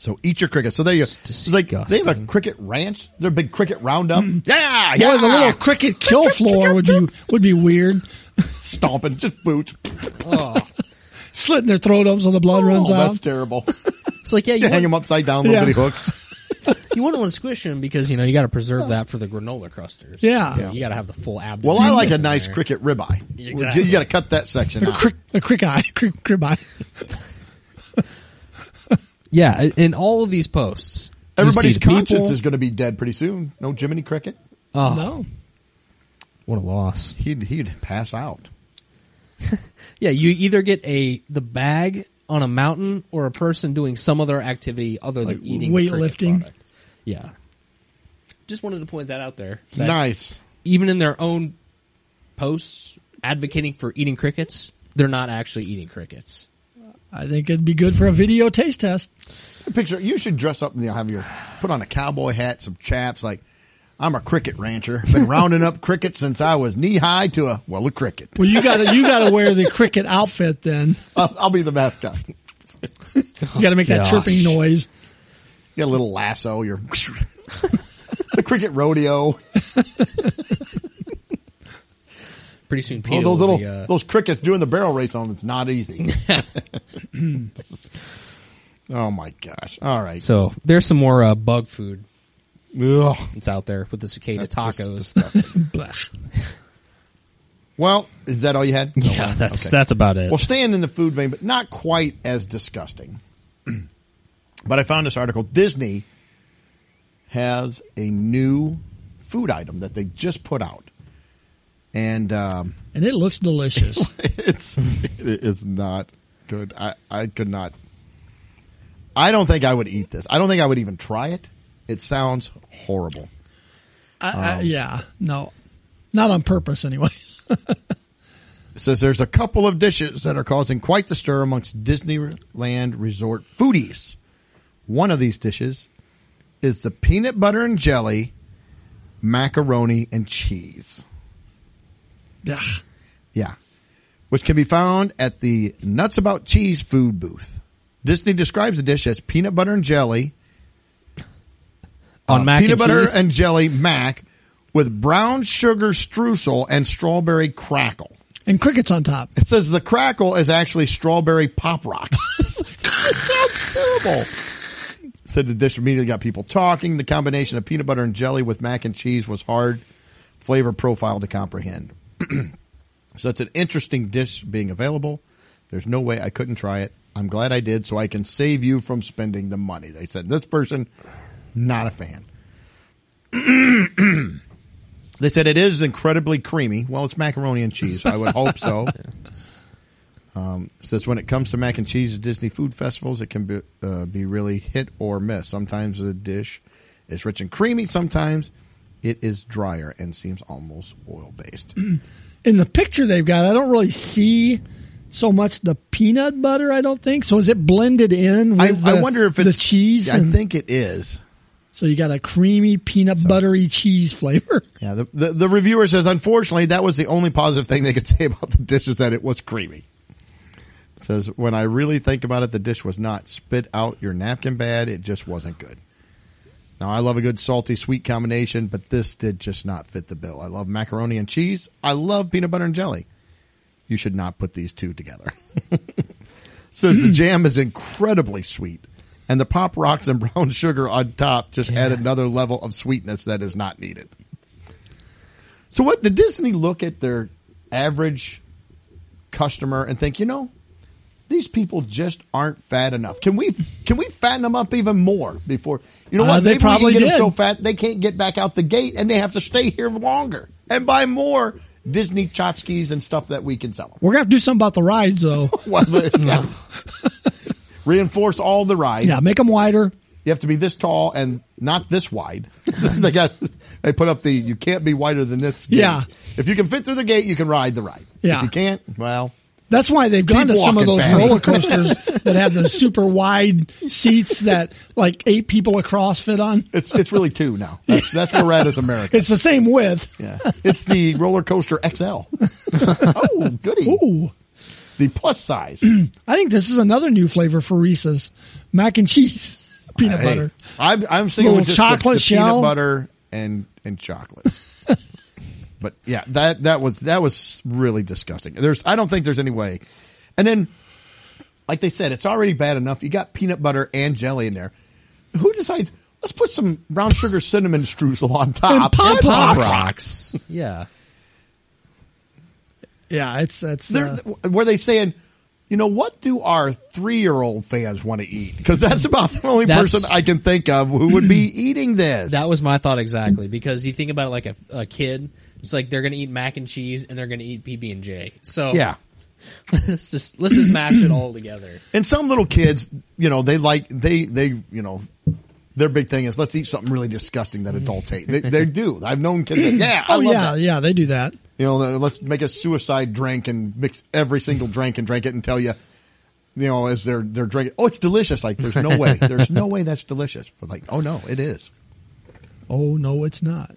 so eat your crickets. So there you go. It's It's like they have a cricket ranch. They're a big cricket roundup. Mm. yeah, yeah. Boy, the little cricket kill floor would be would be weird. (laughs) stomping, just boots. (laughs) Oh. Slitting their throat up so the blood Oh, runs out. that's terrible. (laughs) It's like yeah, you You hang them upside down, little Yeah. bitty hooks. you wouldn't want to squish them because you know you got to preserve that for the granola crusters. Yeah. So You got to have the full abdomen. Well, I like a nice there. cricket ribeye. Exactly. You got to cut that section A out. crick, a crick eye, crick, crick eye. Yeah, in all of these posts, Everybody's the conscience people- is going to be dead pretty soon. No Jiminy Cricket. Oh, No. what a loss! He'd he'd pass out. (laughs) Yeah, you either get a the bag on a mountain or a person doing some other activity other than Like eating weightlifting? Yeah, just wanted to point that out there. that Nice. Even in their own posts advocating for eating crickets, they're not actually eating crickets. I think it'd be good for a video taste test. Picture. You should dress up and you know, have your put on a cowboy hat, some chaps. Like I'm a cricket rancher. Been (laughs) rounding up crickets since I was knee high to a well a cricket. Well, you gotta, you gotta wear the cricket outfit then. I'll, I'll be the mascot. (laughs) You gotta make that gosh. chirping noise. Get a little lasso. Your (laughs) the cricket rodeo. Pretty soon, Oh, those little be, uh, those crickets doing the barrel race on. It's not easy. (laughs) (laughs) oh my gosh! All right. So there's some more uh, bug food Ugh. that's out there with the cicada That's tacos. (laughs) Blech. well, is that all you had? No, Yeah, well, that's okay. that's about it. Well, staying in the food vein, but not quite as disgusting. (clears throat) but I found this article. Disney has a new food item that they just put out, and um, And it looks delicious. (laughs) it's it is not good. I I could not. I don't think I would eat this. I don't think I would even try it. It sounds horrible. I, Um, I, yeah, no, not on purpose anyway. (laughs) Says there's a couple of dishes that are causing quite the stir amongst Disneyland resort foodies. One of these dishes is the peanut butter and jelly macaroni and cheese. Ugh. Yeah. Which can be found at the Nuts About Cheese food booth. Disney describes the dish as peanut butter and jelly on uh, mac peanut and butter cheese. and jelly mac with brown sugar streusel and strawberry crackle. and crickets on top. It says the crackle is actually strawberry pop rocks. (laughs) it sounds terrible. Said the dish immediately got people talking. The combination of peanut butter and jelly with mac and cheese was hard flavor profile to comprehend. So it's an interesting dish being available. There's no way I couldn't try it. I'm glad I did so I can save you from spending the money. They said this person, not a fan. (clears throat) They said it is incredibly creamy. Well, it's macaroni and cheese. I would hope so. (laughs) Um, says when it comes to mac and cheese at Disney food festivals, it can be uh, be really hit or miss. Sometimes the dish is rich and creamy. Sometimes it is drier and seems almost oil based. (clears throat) In the picture they've got, I don't really see so much the peanut butter. I don't think so. Is it blended in I, with I the, wonder if it's the cheese? I and- think it is. so. You got a creamy peanut buttery cheese flavor. (laughs) Yeah, the, the the reviewer says unfortunately that was the only positive thing they could (laughs) say about the dish is that it was creamy. It says when I really think about it, the dish was not spit out your napkin bad. It just wasn't good. Now I love a good salty sweet combination, but this did just not fit the bill. I love macaroni and cheese. I love peanut butter and jelly. You should not put these two together. (laughs) says the jam is incredibly sweet. And the pop rocks and brown (laughs) sugar on top just add another level of sweetness that is not needed. So what did Disney look at their average customer and think, you know, these people just aren't fat enough. Can we can we fatten them up even more before you know Uh, what? they Maybe probably get them did. so fat they can't get back out the gate and they have to stay here longer and buy more Disney tchotchkes and stuff that we can sell them. We're gonna have to do something about the rides though. (laughs) Well, (laughs) yeah. (laughs) Reinforce all the rides. yeah, make them wider. You have to be this tall and not this wide. they got they put up the you can't be wider than this. Gate. Yeah. If you can fit through the gate, you can ride the ride. Yeah. If you can't, well, That's why they've gone Keep to some of those roller coasters that have the super wide seats that like eight people across fit on. It's it's really two now. That's, that's where we're at as America. It's the same width. Yeah, it's the roller coaster XL. (laughs) oh, goody! Ooh. The plus size. (clears throat) I think this is another new flavor for Reese's mac and cheese (laughs) peanut Hey, butter. I'm I'm Little with just the- chocolate the, shell. peanut butter and and chocolate. (laughs) but yeah, that that was that was really disgusting. There's I don't think there's any way. And then, like they said, it's already bad enough. You got peanut butter and jelly in there. Who decides? Let's put some brown sugar cinnamon streusel on top. And Pop Pop Rocks. Rocks. Yeah. Yeah, it's that's They're, uh, were they saying, you know, what do our three-year-old fans want to eat? Because that's about the only That's- person I can think of who would be (clears throat) eating this. That was my thought exactly because you think about it like a, a kid. It's like they're going to eat mac and cheese and they're going to eat PB and J. So yeah. (laughs) let's just let's just mash it all together. And some little kids, you know, they like they they you know, their big thing is let's eat something really disgusting that adults hate. They, they do. I've known kids. That, yeah, I oh love yeah, that. yeah, they do that. You know, let's make a suicide drink and mix every single drink and drink it and tell you, you know, as they're they're drinking, oh, it's delicious. Like there's no way, there's no way that's delicious. But like, oh no, it is. Oh no, it's not.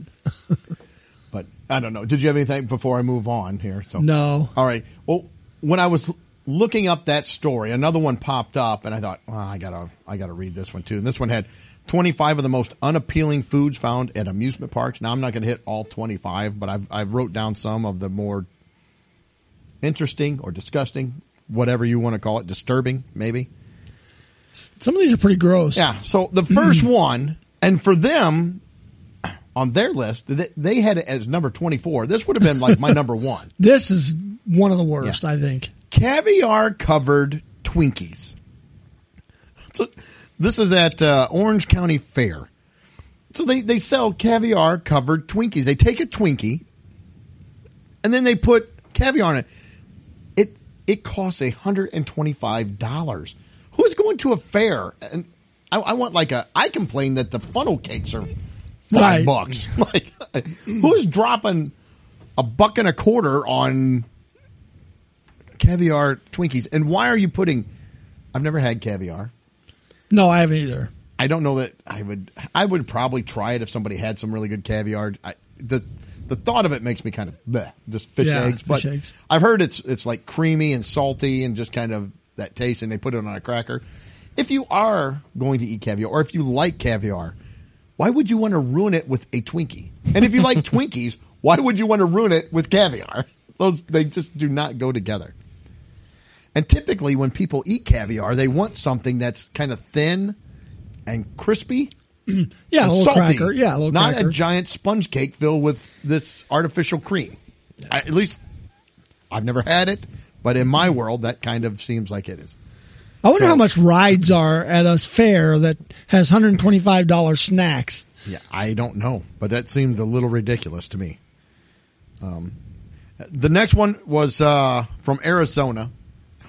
(laughs) But I don't know. Did you have anything before I move on here? So No. All right. Well, when I was looking up that story, another one popped up, and I thought, well, I gotta, I gotta read this one too. And this one had 25 of the most unappealing foods found at amusement parks. Now, I'm not going to hit all 25, but I've, I've wrote down some of the more interesting or disgusting, whatever you want to call it, disturbing, maybe. Some of these are pretty gross. Yeah. So the first (clears throat) one, and for them, on their list, they, they had it as number 24. This would have been like my (laughs) number one. This is one of the worst, Yeah. I think. caviar covered Twinkies. So this is at uh, Orange County Fair. So they, they sell caviar covered Twinkies. They take a Twinkie and then they put caviar on it. It it costs a hundred and twenty five dollars. Who is going to a fair? And I, I want like a. I complain that the funnel cakes are five Right. bucks. (laughs) Like who's dropping a buck and a quarter on caviar Twinkies? And why are you putting? I've never had caviar. No, I haven't either. I don't know that I would. I would probably try it if somebody had some really good caviar. I, the the thought of it makes me kind of bleh, just fish Yeah, eggs. But fish eggs. I've heard it's it's like creamy and salty and just kind of that taste, and they put it on a cracker. If you are going to eat caviar, or if you like caviar, why would you want to ruin it with a Twinkie? And if you like (laughs) Twinkies, why would you want to ruin it with caviar? Those they just do not go together. And typically, when people eat caviar, they want something that's kind of thin and crispy. (clears throat) Yeah, a little salty. cracker. Yeah, a little not cracker. a giant sponge cake filled with this artificial cream. I, at least I've never had it, but in my world, that kind of seems like it is. I wonder So- how much rides are at a fair that has $125 snacks. Yeah, I don't know, but that seemed a little ridiculous to me. Um, the next one was uh, from Arizona. (laughs)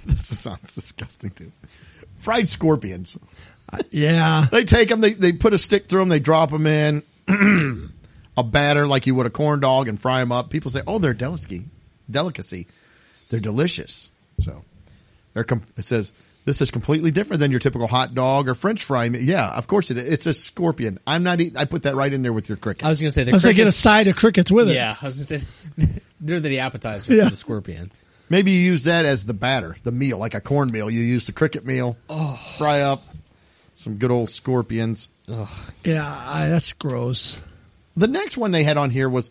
This sounds disgusting too. Fried scorpions. Yeah. (laughs) They take them, they, they put a stick through them, they drop them in (clears throat) a batter like you would a corn dog and fry them up. People say, oh, they're delicacy. Delicacy. They're delicious. So they're com- it says, this is completely different than your typical hot dog or French fry. Yeah, of course it is. It's a scorpion. I'm not eating. I put that right in there with your cricket. I was gonna say the Let's say get a side of crickets with it. Yeah, I was gonna say (laughs) they're the appetizer Yeah. for the scorpion. Maybe you use that as the batter, the meal, like a cornmeal. You use the cricket meal, Oh. fry up some good old scorpions. Yeah, I, that's gross. The next one they had on here was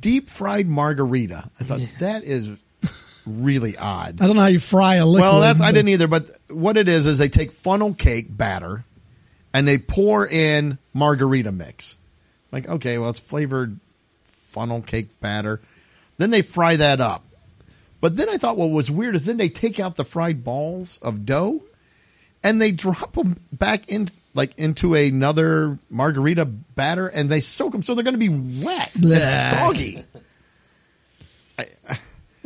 deep fried margarita. I thought that is really odd. I don't know how you fry a liquid. Well, that's I didn't either. But what it is is they take funnel cake batter and they pour in margarita mix. Like okay, well it's flavored funnel cake batter. Then they fry that up. But then I thought what was weird is then they take out the fried balls of dough and they drop them back in like into another margarita batter and they soak them so they're going to be wet and soggy.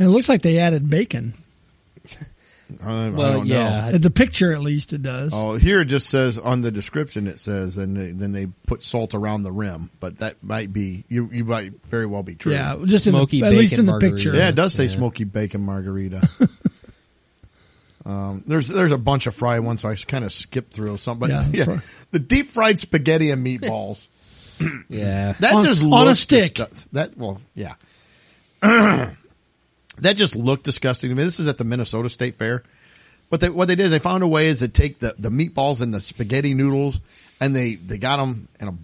And it looks like they added bacon. (laughs) I, I Well, don't know. yeah, At the picture, at least, it does. Oh, here it just says on the description it says, and they, then they put salt around the rim, but that might be you. You might very well be true. yeah, just in Smoky the, at least in the margarita. picture. yeah, it does say Yeah. smoky bacon margarita. (laughs) Um, there's there's a bunch of fried ones, so I kind of skipped through some. But Yeah, (laughs) yeah, the deep fried spaghetti and meatballs. Yeah. That On- just on a stick. disgu- that well, yeah. (clears throat) that just looked disgusting to me. This is at the Minnesota State Fair. But they, what they did they found a way is to take the, the meatballs and the spaghetti noodles and they, they got them in a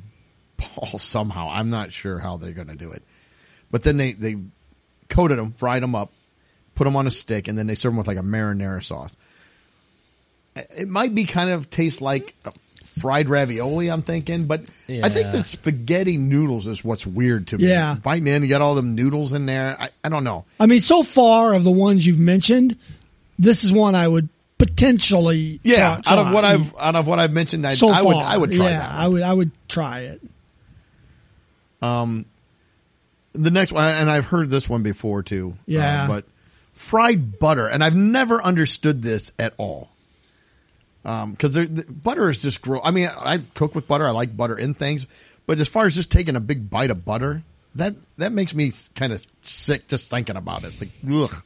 ball (laughs) somehow. I'm not sure how they're going to do it. But then they, they coated them, fried them up, put them on a stick, and then they serve them with like a marinara sauce. It might be kind of taste like fried ravioli, I'm thinking, but I think Yeah. the spaghetti noodles is what's weird to me. Yeah. Biting in, you got all them noodles in there. I, I don't know. I mean, so far of the ones you've mentioned, this is one I would potentially. Yeah, try- out of what. I've out of what I've mentioned, I, so I would I would try yeah, that. I would I would try it. Um, the next one, and I've heard this one before too. uh, Yeah. but fried butter, and I've never understood this at all. Um, because the butter is just gross. I mean, I cook with butter. I like butter in things, but as far as just taking a big bite of butter, that that makes me kind of sick just thinking about it. Like, ugh.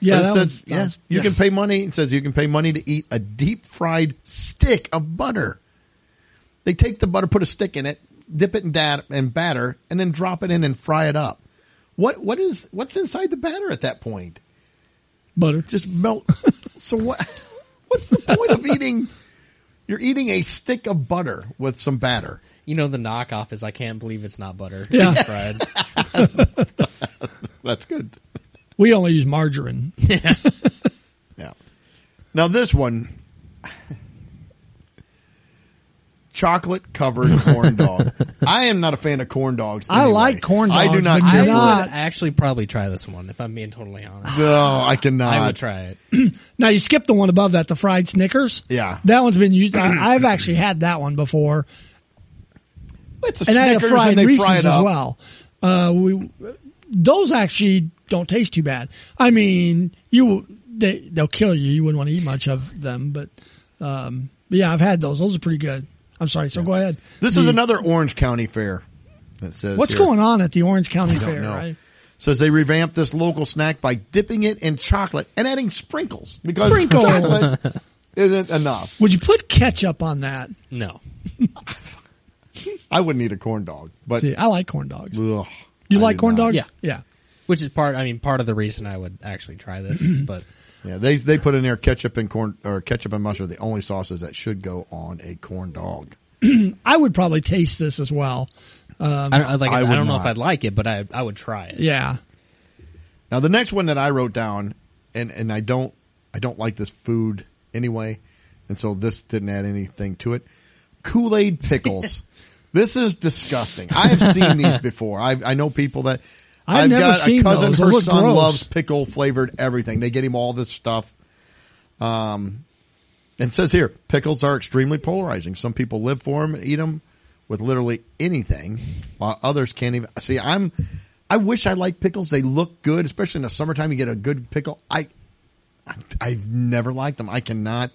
Yeah, it says, yeah, sounds- you yeah. can pay money. It says you can pay money to eat a deep fried stick of butter. They take the butter, put a stick in it, dip it in dat and batter, and then drop it in and fry it up. What what is what's inside the batter at that point? butter. Just melt. (laughs) so what? What's the point of eating? You're eating a stick of butter with some batter. You know the knockoff is I can't believe it's not butter. Yeah. It's fried. (laughs) That's good. We only use margarine. (laughs) Yeah. Now this one, chocolate covered corn (laughs) dog. I am not a fan of corn dogs. I anyway. like corn dogs. I do not but care. not- I would actually probably try this one if I'm being totally honest. No, I cannot. I would try it. (clears throat) Now you skipped the one above that, the fried Snickers. Yeah. that one's been used. I, (clears throat) I've actually had that one before, It's a and I had a Snickers fried and they Reese's fry it as up. well. Uh, we those actually don't taste too bad. I mean, you they they'll kill you. You wouldn't want to eat much of them, but um, but yeah, I've had those. Those are pretty good. I'm sorry. So go ahead. This The- is another Orange County fair. That says What's here. going on at the Orange County I don't Fair? know. Right? Says they revamped this local snack by dipping it in chocolate and adding sprinkles because Sprinkles. chocolate isn't enough. Would you put ketchup on that? No. (laughs) I wouldn't eat a corn dog, but See, I like corn dogs. ugh, You I like do corn not. dogs? Yeah. Yeah. Which is part. I mean, part of the reason I would actually try this. (clears throat) But Yeah, they they put in there ketchup and corn or ketchup and mustard, are the only sauces that should go on a corn dog. (clears throat) I would probably taste this as well. Um, I don't like. I, I said, I would don't know if I'd like it, but I I would try it. Yeah. Now the next one that I wrote down, and and I don't I don't like this food anyway, and so this didn't add anything to it. Kool Aid pickles. (laughs) this is disgusting. I have seen these (laughs) before. I I know people that. I've never got seen a cousin. those. Her Those look son gross. loves pickle flavored everything. They get him all this stuff. Um, and it says here, pickles are extremely polarizing. Some people live for them and eat them with literally anything, while others can't even see. I'm, I wish I liked pickles. They look good, especially in the summertime. You get a good pickle. I, I I've never liked them. I cannot.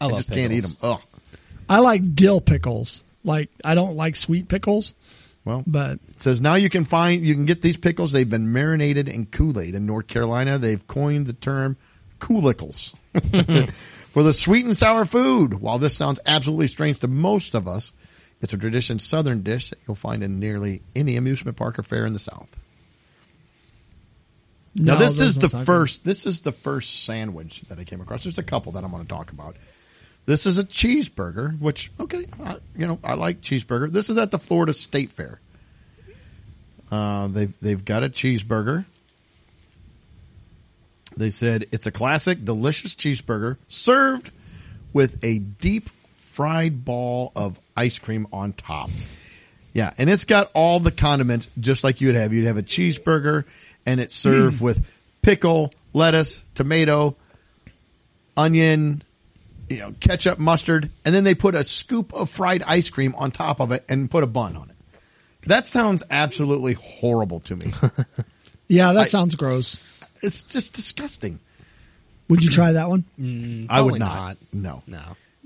I love just can't eat them. Ugh. I like dill pickles. Like I don't like sweet pickles, Well, but It says now you can find you can get these pickles. They've been marinated in Kool Aid in North Carolina. They've coined the term "Koolickles" (laughs) for the sweet and sour food. While this sounds absolutely strange to most of us, it's a tradition Southern dish that you'll find in nearly any amusement park or fair in the South. Now this is the first. This is the first sandwich that I came across. There's a couple that I'm going to talk about. This is a cheeseburger, which okay, I, you know I like cheeseburger. This is at the Florida State Fair. Uh, they've they've got a cheeseburger. They said it's a classic, delicious cheeseburger served with a deep fried ball of ice cream on top. Yeah, and it's got all the condiments just like you'd have. You'd have a cheeseburger, and it's served (clears throat) with pickle, lettuce, tomato, onion, you know, ketchup, mustard, and then they put a scoop of fried ice cream on top of it and put a bun on it. That sounds absolutely horrible to me. (laughs) Yeah, that I- sounds gross. it's just disgusting. Would you try that one? Mm, I would Probably not. No. No.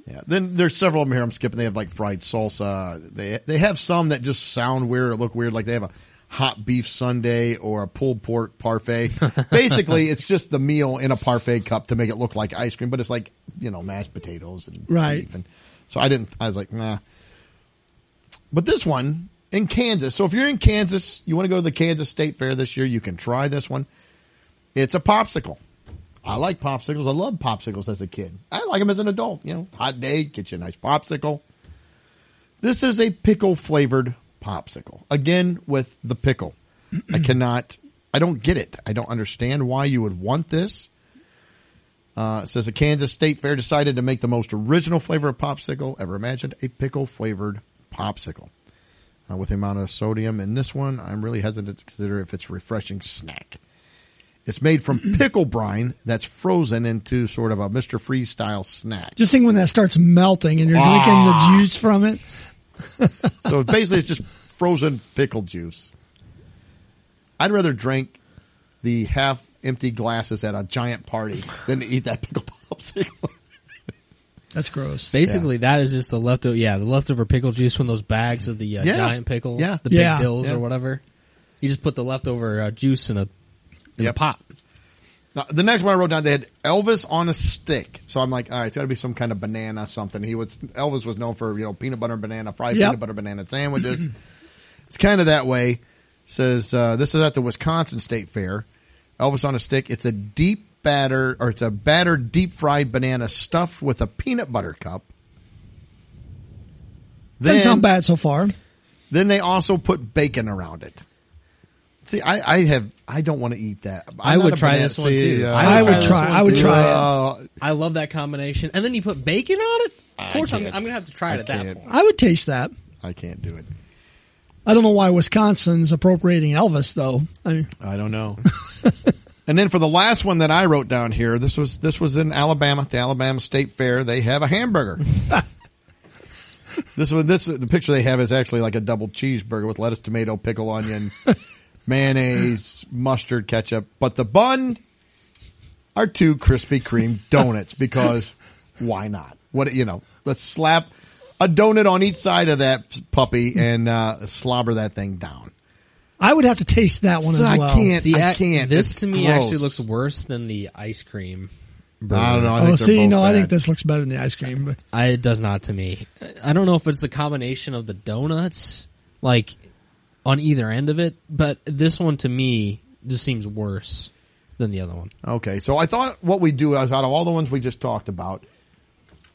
Yeah. Then there's several of them here I'm skipping. They have like fried salsa. They they have some that just sound weird or look weird. Like they have a hot beef sundae or a pulled pork parfait. (laughs) Basically, it's just the meal in a parfait cup to make it look like ice cream, but it's like you know mashed potatoes and Right. beef. And so I didn't. I was like, nah. But this one in Kansas. So if you're in Kansas, you want to go to the Kansas State Fair this year, you can try this one. It's a popsicle. I like popsicles. I love popsicles as a kid. I like them as an adult. You know, hot day, get you a nice popsicle. This is a pickle flavored popsicle. Again, with the pickle. I (clears throat) cannot, I don't get it. I don't understand why you would want this. Uh, it says the Kansas State Fair decided to make the most original flavor of popsicle ever imagined, a pickle flavored popsicle. Uh, with the amount of sodium in this one, I'm really hesitant to consider if it's a refreshing snack. It's made from (clears throat) pickle brine that's frozen into sort of a Mr. Freeze style snack. Just think when that starts melting and you're drinking Ah. the juice from it. So basically, it's just frozen pickle juice. I'd rather drink the half empty glasses at a giant party than to eat that pickle popsicle. That's gross. (laughs) Basically, that is just the leftover. Yeah, the leftover pickle juice from those bags of the uh, Yeah. giant pickles, Yeah. the big Yeah. dills Yeah. or whatever. You just put the leftover uh, juice in a in Yep. a pot. The next one I wrote down, they had Elvis on a stick. So I'm like, all right, it's got to be some kind of banana something. He was Elvis was known for you know peanut butter banana fried Yep. peanut butter banana sandwiches. it's kind of that way. Says uh, this is at the Wisconsin State Fair. Elvis on a stick. It's a deep batter or it's a battered deep fried banana stuffed with a peanut butter cup. Doesn't sound bad so far. Then they also put bacon around it. See, I, I have, I don't want to eat that. I'm I not would a try banana- this one, see, too. uh, I would this try- one, I would too. try it. uh, I love that combination. And then you put bacon on it. Of I course, I'm, can't. I'm gonna have to try it I at that can't. point. I would taste that. I can't do it. I don't know why Wisconsin's appropriating Elvis though. I mean, I don't know. (laughs) and then for the last one that I wrote down here, this was this was in Alabama, the Alabama State Fair. They have a hamburger. (laughs) this one, this the picture they have is actually like a double cheeseburger with lettuce, tomato, pickle, onion, (laughs) mayonnaise, mustard, ketchup. But the bun are two Krispy Kreme (laughs) donuts because why not? What you know? Let's slap a donut on each side of that puppy and uh, slobber that thing down. I would have to taste that one So as I well. can't- See, I I- can't. This It's to me gross. actually looks worse than the ice cream. I don't know. I Oh, think see, both no, I think this looks better than the ice cream. But I, it does not to me. I don't know if it's the combination of the donuts, like on either end of it, but this one to me just seems worse than the other one. Okay, so I thought what we do is out of all the ones we just talked about,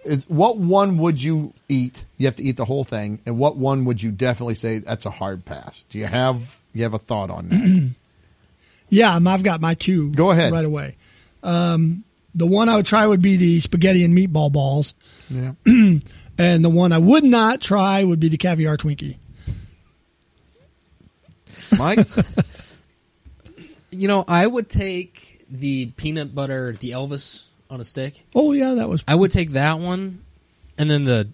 is what one would you eat? You have to eat the whole thing, and what one would you definitely say that's a hard pass? Do you have you have a thought on that? (clears throat) yeah, um, I've got my two. Go ahead. right away. Um, the one I would try would be the spaghetti and meatball balls, yeah. (clears throat) and the one I would not try would be the caviar Twinkie. Mike, (laughs) You know, I would take the peanut butter, the Elvis on a stick. Oh yeah, that was I would take that one, and then the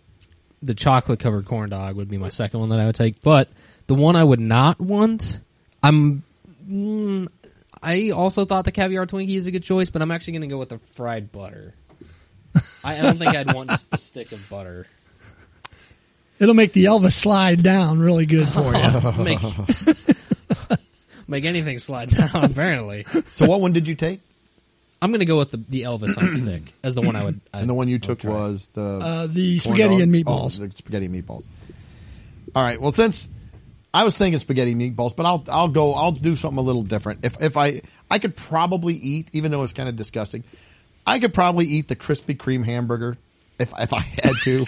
the chocolate covered corn dog would be my second one that I would take. But the one I would not want, I'm. Mm, I also thought the caviar Twinkie is a good choice, but I'm actually going to go with the fried butter. I, I don't think I'd want just the stick of butter. It'll make the Elvis slide down really good for you. (laughs) Make, (laughs) make anything slide (laughs) down. Apparently, so what one did you take? I'm going to go with the, the Elvis on a (clears throat) stick as the one I would. I'd, And the one you took was the Uh, the corn spaghetti dog? and Oh, meatballs. the spaghetti and meatballs. All right. Well, since I was thinking spaghetti and meatballs, but I'll I'll go. I'll do something a little different. If if I I could probably eat, even though it's kind of disgusting, I could probably eat the Krispy Kreme hamburger if if I had to.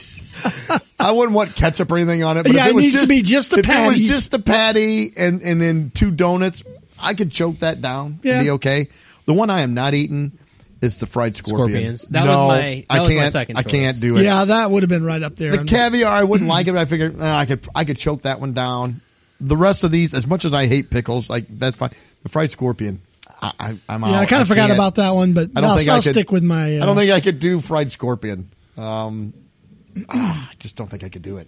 I wouldn't want ketchup or anything on it. But Yeah, if it was needs to just, be just the if it was patties. just the patty and and then two donuts, I could choke that down Yeah. and be okay. The one I am not eating is the fried scorpion. Scorpions. That no, was my- that I was my can't, second I can't do it. Yeah, that would have been right up there. The I'm- caviar, I wouldn't (clears throat) like it. But I figured eh, I could I could choke that one down. The rest of these, as much as I hate pickles, like that's fine. The fried scorpion, I, I, I'm out. yeah, I kind of forgot can't- about that one, but I don't I'll, think I'll I could stick with my. Uh, I don't think I could do fried scorpion. Um, (clears throat) ah, I just don't think I could do it.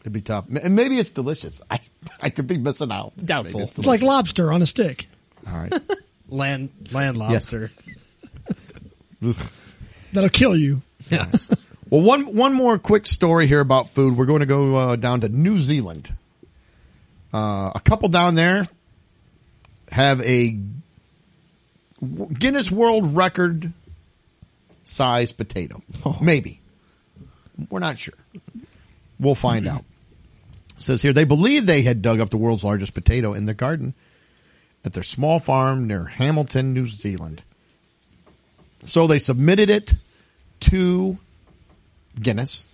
It'd be tough, and maybe it's delicious. I (laughs) I could be missing out. Doubtful. Maybe it's like lobster on a stick. all right. (laughs) land land lobster. (laughs) That'll kill you. Yeah. Well, one one more quick story here about food. We're going to go uh, down to New Zealand. uh, a couple down there have a Guinness World Record size potato. Oh. Maybe. We're not sure. We'll find out. It (clears throat) says here they believe they had dug up the world's largest potato in their garden at their small farm near Hamilton, New Zealand. So they submitted it to Guinness,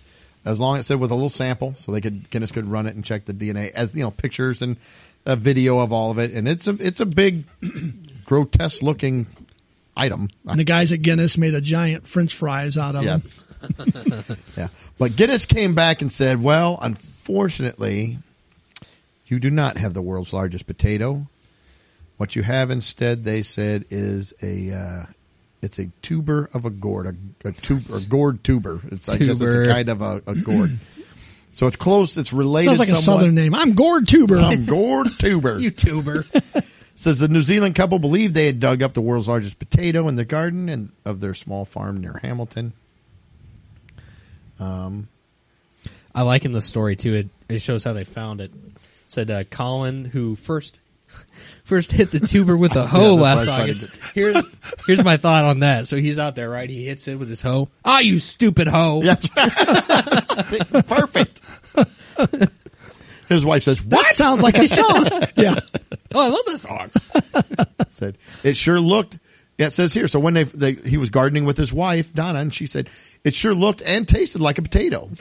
as long as it said with a little sample, so they could Guinness could run it and check the DNA as you know pictures and a video of all of it, and it's a it's a big (clears throat) grotesque looking item. And the guys at Guinness made a giant French fries out of Yeah. them. (laughs) yeah. But Guinness came back and said, well, unfortunately, you do not have the world's largest potato. What you have instead, they said, is a, uh, it's a tuber of a gourd, a, a tube, or gourd tuber. It's, I guess it's a kind of a, a gourd. so it's close, it's related Sounds like a southern name. I'm gourd Tuber. I'm gourd tuber. (laughs) YouTuber. Says the New Zealand couple believed they had dug up the world's largest potato in the garden and of their small farm near Hamilton. Um, I like in the story too. It it shows how they found it. It said uh, Colin, who first (laughs) first hit the tuber with a (laughs) hoe Yeah, last that's what August. (laughs) Here's here's my thought on that. So he's out there, right? He hits it with his hoe. Ah, you stupid hoe! Yes. Perfect. His wife says, That "What?" sounds like a song. yeah. (laughs) Oh, I love this song. (laughs) Said it sure looked. Yeah, it says here. So when they, they he was gardening with his wife Donna, and she said it sure looked and tasted like a potato. (laughs)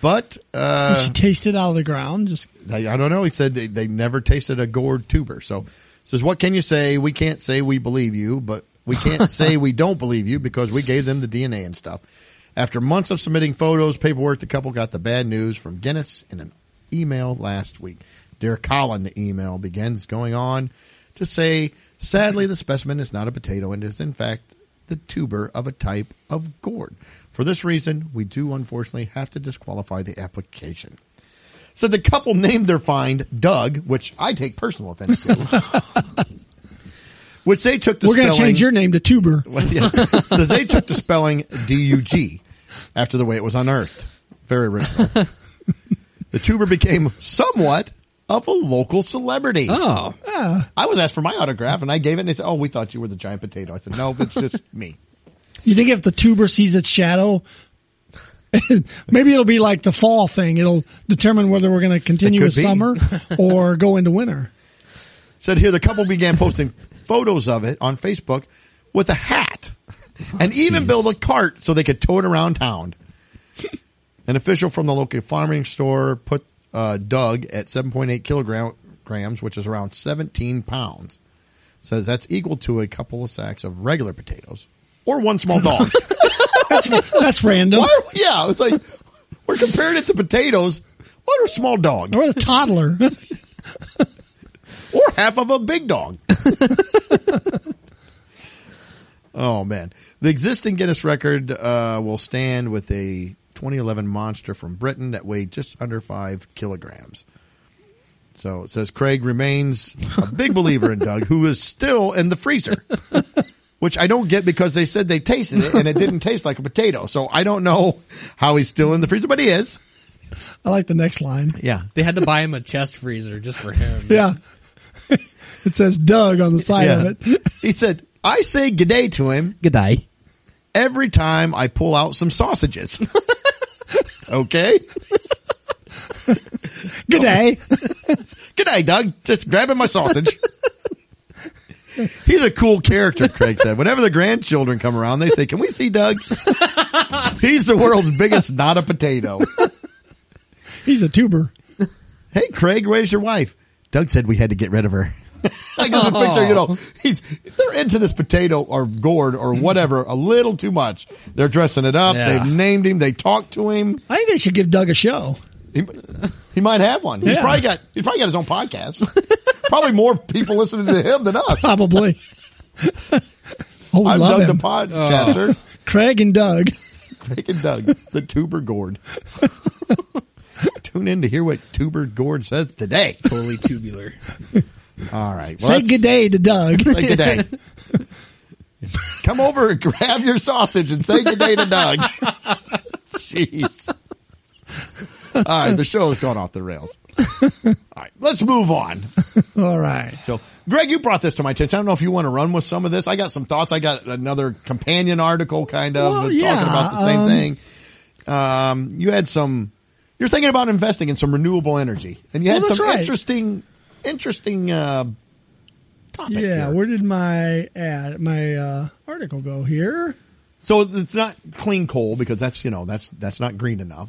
But uh, she tasted out of the ground. Just I, I don't know. He said they, they never tasted a gourd tuber. So says, what can you say? We can't say we believe you, but we can't say we don't believe you because we gave them the DNA and stuff. After months of submitting photos, paperwork, the couple got the bad news from Guinness in an email last week. Dear Colin, the email begins going on to say, sadly, the specimen is not a potato and is in fact the tuber of a type of gourd. For this reason, we do unfortunately have to disqualify the application. So the couple named their find Doug, which I take personal offense to. (laughs) which they took the we're going to change your name to Tuber. (laughs) well, yeah. Says they took the spelling D-U-G after the way it was unearthed. Very original. (laughs) the tuber became somewhat of a local celebrity. Oh, I was asked for my autograph and I gave it and they said, oh, we thought you were the giant potato. I said, no, it's just (laughs) me. You think if the tuber sees its shadow, (laughs) maybe it'll be like the fall thing. It'll determine whether we're going to continue with be. summer (laughs) or go into winter. Said here, the couple began posting photos of it on Facebook with a hat and even jeez. built a cart so they could tow it around town. An official from the local farming store put uh, Doug at 7.8 kilograms, which is around 17 pounds. Says that's equal to a couple of sacks of regular potatoes or one small dog. (laughs) That's random. Why yeah, it's like we're comparing it to potatoes. What are small dog Or a toddler. or half of a big dog? (laughs) oh man, the existing Guinness record uh, will stand with a 2011 monster from Britain that weighed just under five kilograms. So it says Craig remains a big believer in Doug, who is still in the freezer. (laughs) Which I don't get because they said they tasted it and it didn't taste like a potato. So I don't know how he's still in the freezer, but he is. I like the next line. Yeah. they had to buy him a chest freezer just for him. (laughs) Yeah. (laughs) it says Doug on the side Yeah. of it. He said, I say g'day to him Good day. every time I pull out some sausages. Okay. Good day. Good day, Doug. Just grabbing my sausage. He's a cool character, Craig said. Whenever the grandchildren come around, they say, can we see Doug? He's the world's biggest not a potato. He's a tuber. Hey, Craig, where's your wife? Doug said we had to get rid of her. I got the picture, you know, oh. he's, they're into this potato or gourd or whatever a little too much. They're dressing it up. Yeah. They've named him. They talked to him. I think they should give Doug a show. He, he might have one. He's Yeah. probably got, he's probably got his own podcast. probably more people listening to him than us. Probably. (laughs) oh, we I'm love Doug him. the podcaster. Oh. Craig and Doug. Craig and Doug, the tuber gourd. (laughs) Tune in to hear what tuber gourd says today. Totally tubular. All right. Well, Say good day to Doug. (laughs) Say good day. (laughs) Come over and grab your sausage and say good day to Doug. (laughs) Jeez. All right, the show has gone off the rails. All right, let's move on. All right. So, Greg, you brought this to my attention. I don't know if you want to run with some of this. I got some thoughts. I got another companion article, kind of Well, talking about the same um, thing. Um, you had some. You're thinking about investing in some renewable energy, and you had that's some right. interesting, interesting uh, topic. Yeah, here. where did my ad, my uh, article go here? So it's not clean coal because that's you know that's that's not green enough.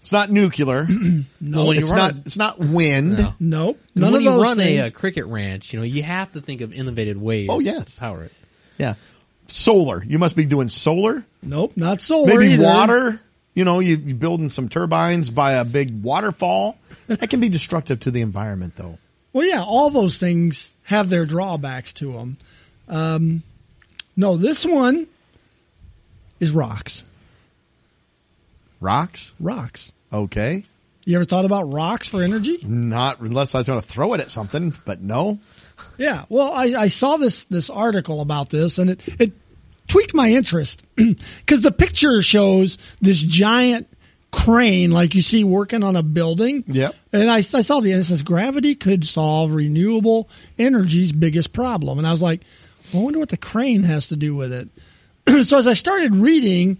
It's not nuclear. (clears throat) No, when you it's run not. a- It's not wind. No. Nope, 'Cause none when of you those run a, uh things. cricket ranch, you know you have to think of innovative ways. Oh, yes. to power it. Yeah, solar. You must be doing solar. nope, not solar Maybe either. water. You know, you, you building some turbines by a big waterfall. (laughs) That can be destructive to the environment, though. Well, yeah, all those things have their drawbacks to them. Um, no, this one is rocks. Rocks. Rocks. Okay. You ever thought about rocks for energy? Not unless I was going to throw it at something, but no. Yeah. Well, I, I saw this this article about this, and it it tweaked my interest (clears throat) because the picture shows this giant crane like you see working on a building. Yep. And I, I saw the and it says gravity could solve renewable energy's biggest problem, and I was like, I wonder what the crane has to do with it. (clears throat) so as I started reading,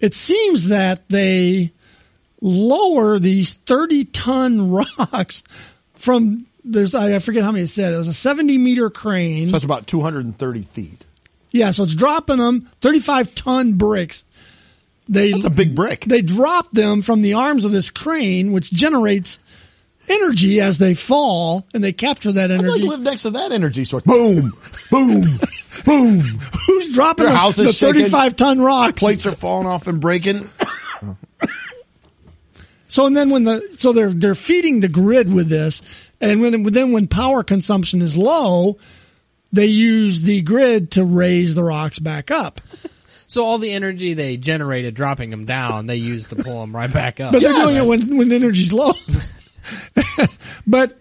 it seems that they lower these 30 ton (laughs) rocks from there's I forget how many it said. It was a 70 meter crane. So that's about 230 feet. yeah, so it's dropping them 35 ton bricks. They That's a big brick. they drop them from the arms of this crane, which generates energy as they fall, and they capture that energy. I'd like live next to that energy source. Boom, boom, (laughs) boom. Who's dropping Your the, house is the 35 ton rocks? Plates are falling off and breaking. (coughs) So and then when the so they're they're feeding the grid with this, and when then when power consumption is low, they use the grid to raise the rocks back up. So all the energy they generated dropping them down, they use to pull them right back up. But they're doing it when when energy's low. (laughs) but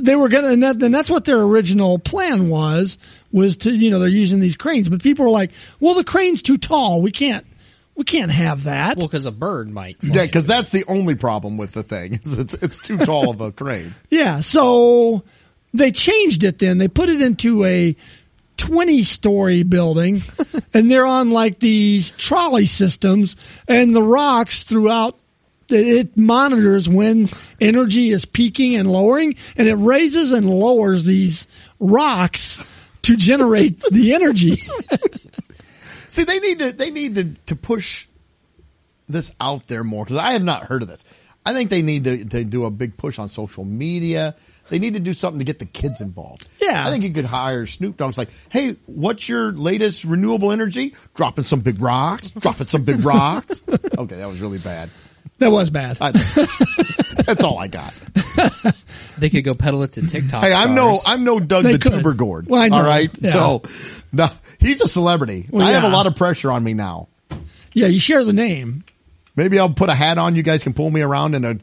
they were gonna, and, that, and that's what their original plan was, was to you know they're using these cranes. But people were like, well, the crane's too tall. We can't we can't have that. well, because a bird might. fly Yeah, because that's the only problem with the thing. (laughs) is It's, it's too tall of a crane. Yeah, so they changed it then. They put it into a 20 story building (laughs) and they're on like these trolley systems and the rocks throughout it- it monitors when energy is peaking and lowering and it raises and lowers these rocks to generate (laughs) the energy. See, they need to they need to, to push this out there more because I have not heard of this. I think they need to, to do a big push on social media. They need to do something to get the kids involved. Yeah. I think you could hire Snoop Dogg. It's like, hey, what's your latest renewable energy? Dropping some big rocks. dropping some big rocks. (laughs) Okay, that was really bad. That was bad. I, that's all I got. (laughs) they could go peddle it to TikTok. Hey, I'm no stars. I'm no Doug They the could. Tuber Gourd. Well, I know. All right, Yeah. so no, he's a celebrity. Well, I have a yeah. lot of pressure on me now. Yeah, you share the name. Maybe I'll put a hat on. You guys can pull me around in a. a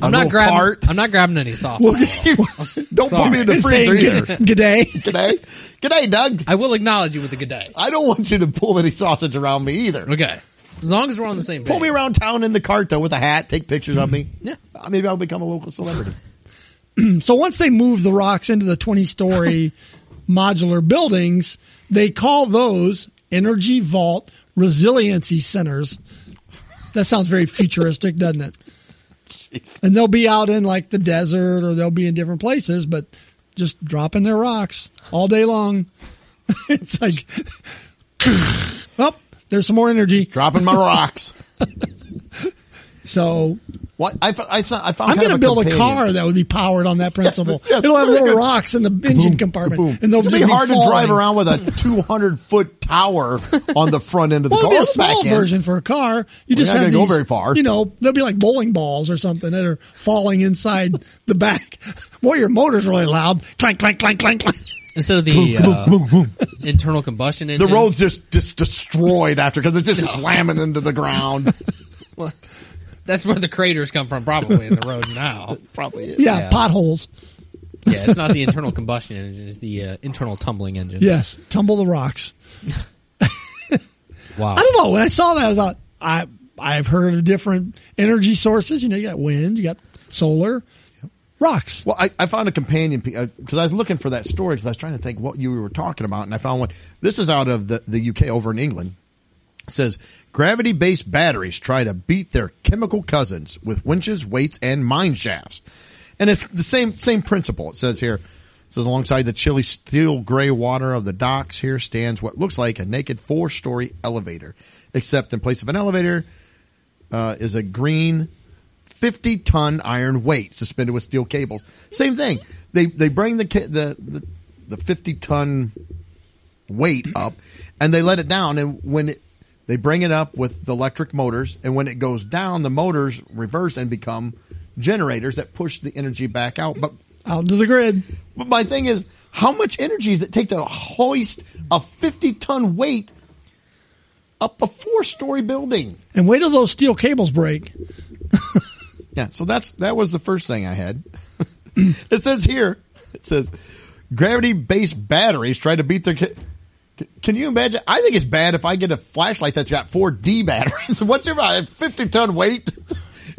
I'm not grabbing. cart. I'm not grabbing any sauce. Well, (laughs) don't put me in the freezer saying either. good, good day. G'day, g'day, Doug. I will acknowledge you with a good day. I don't want you to pull any sausage around me either. Okay, as long as we're on the same page. Pull me around town in the cart though with a hat. Take pictures of me. (clears throat) Yeah. Uh, maybe I'll become a local celebrity. (clears throat) (clears throat) So once they move the rocks into the 20 story (laughs) modular buildings, they call those energy vault resiliency centers. That sounds very futuristic, (laughs) doesn't it? And they'll be out in like the desert or they'll be in different places, but just dropping their rocks all day long. (laughs) it's like, (laughs) oh, there's some more energy. Dropping my rocks. So What I, I, I found I'm going to build a companion. car that would be powered on that principle. Yeah, It'll have little good. rocks in the engine compartment, Boom. and they'll It'd just be be hard to drive around with a 200 foot tower on the front end of the Well, car. it'll be a or the back small end. version for a car. You We're just have gonna go these, very far. You know, they'll be like bowling balls or something that are falling inside the back. (laughs) Boy, your motor's really loud. Clank, clank, clank, clank, clank. Instead of the uh, internal combustion engine. The road's just just destroyed after because it's just slamming into the ground. (laughs) That's where the craters come from, probably in the roads now. (laughs) Probably is. Yeah, Yeah. potholes. Yeah, it's not the (laughs) internal combustion engine; it's the uh, internal tumbling engine. Yes, tumble the rocks. (laughs) Wow. I don't know. When I saw that, I thought I I've heard of different energy sources. You know, you got wind, you got solar, rocks. Well, I, I found a companion because I was looking for that story because I was trying to think what you were talking about, and I found one. This is out of the, the UK over in England. Says gravity based batteries try to beat their chemical cousins with winches, weights, and mine shafts. And it's the same same principle. It says here. It says alongside the chilly steel gray water of the docks here stands what looks like a naked four story elevator, except in place of an elevator uh, is a green 50 ton iron weight suspended with steel cables. Same thing. They, they bring the, the, the, the 50 ton weight up and they let it down. And when it, they bring it up with the electric motors and when it goes down, the motors reverse and become generators that push the energy back out. But, Out into the grid. but my thing is, how much energy does it take to hoist a 50 ton weight up a four story building? And wait till those steel cables break. (laughs) Yeah, so that's that was the first thing I had. (laughs) it says here, it says gravity based batteries try to beat their. Ca- can you imagine? I think it's bad if I get a flashlight that's got four D batteries. (laughs) What's your fifty ton weight? (laughs)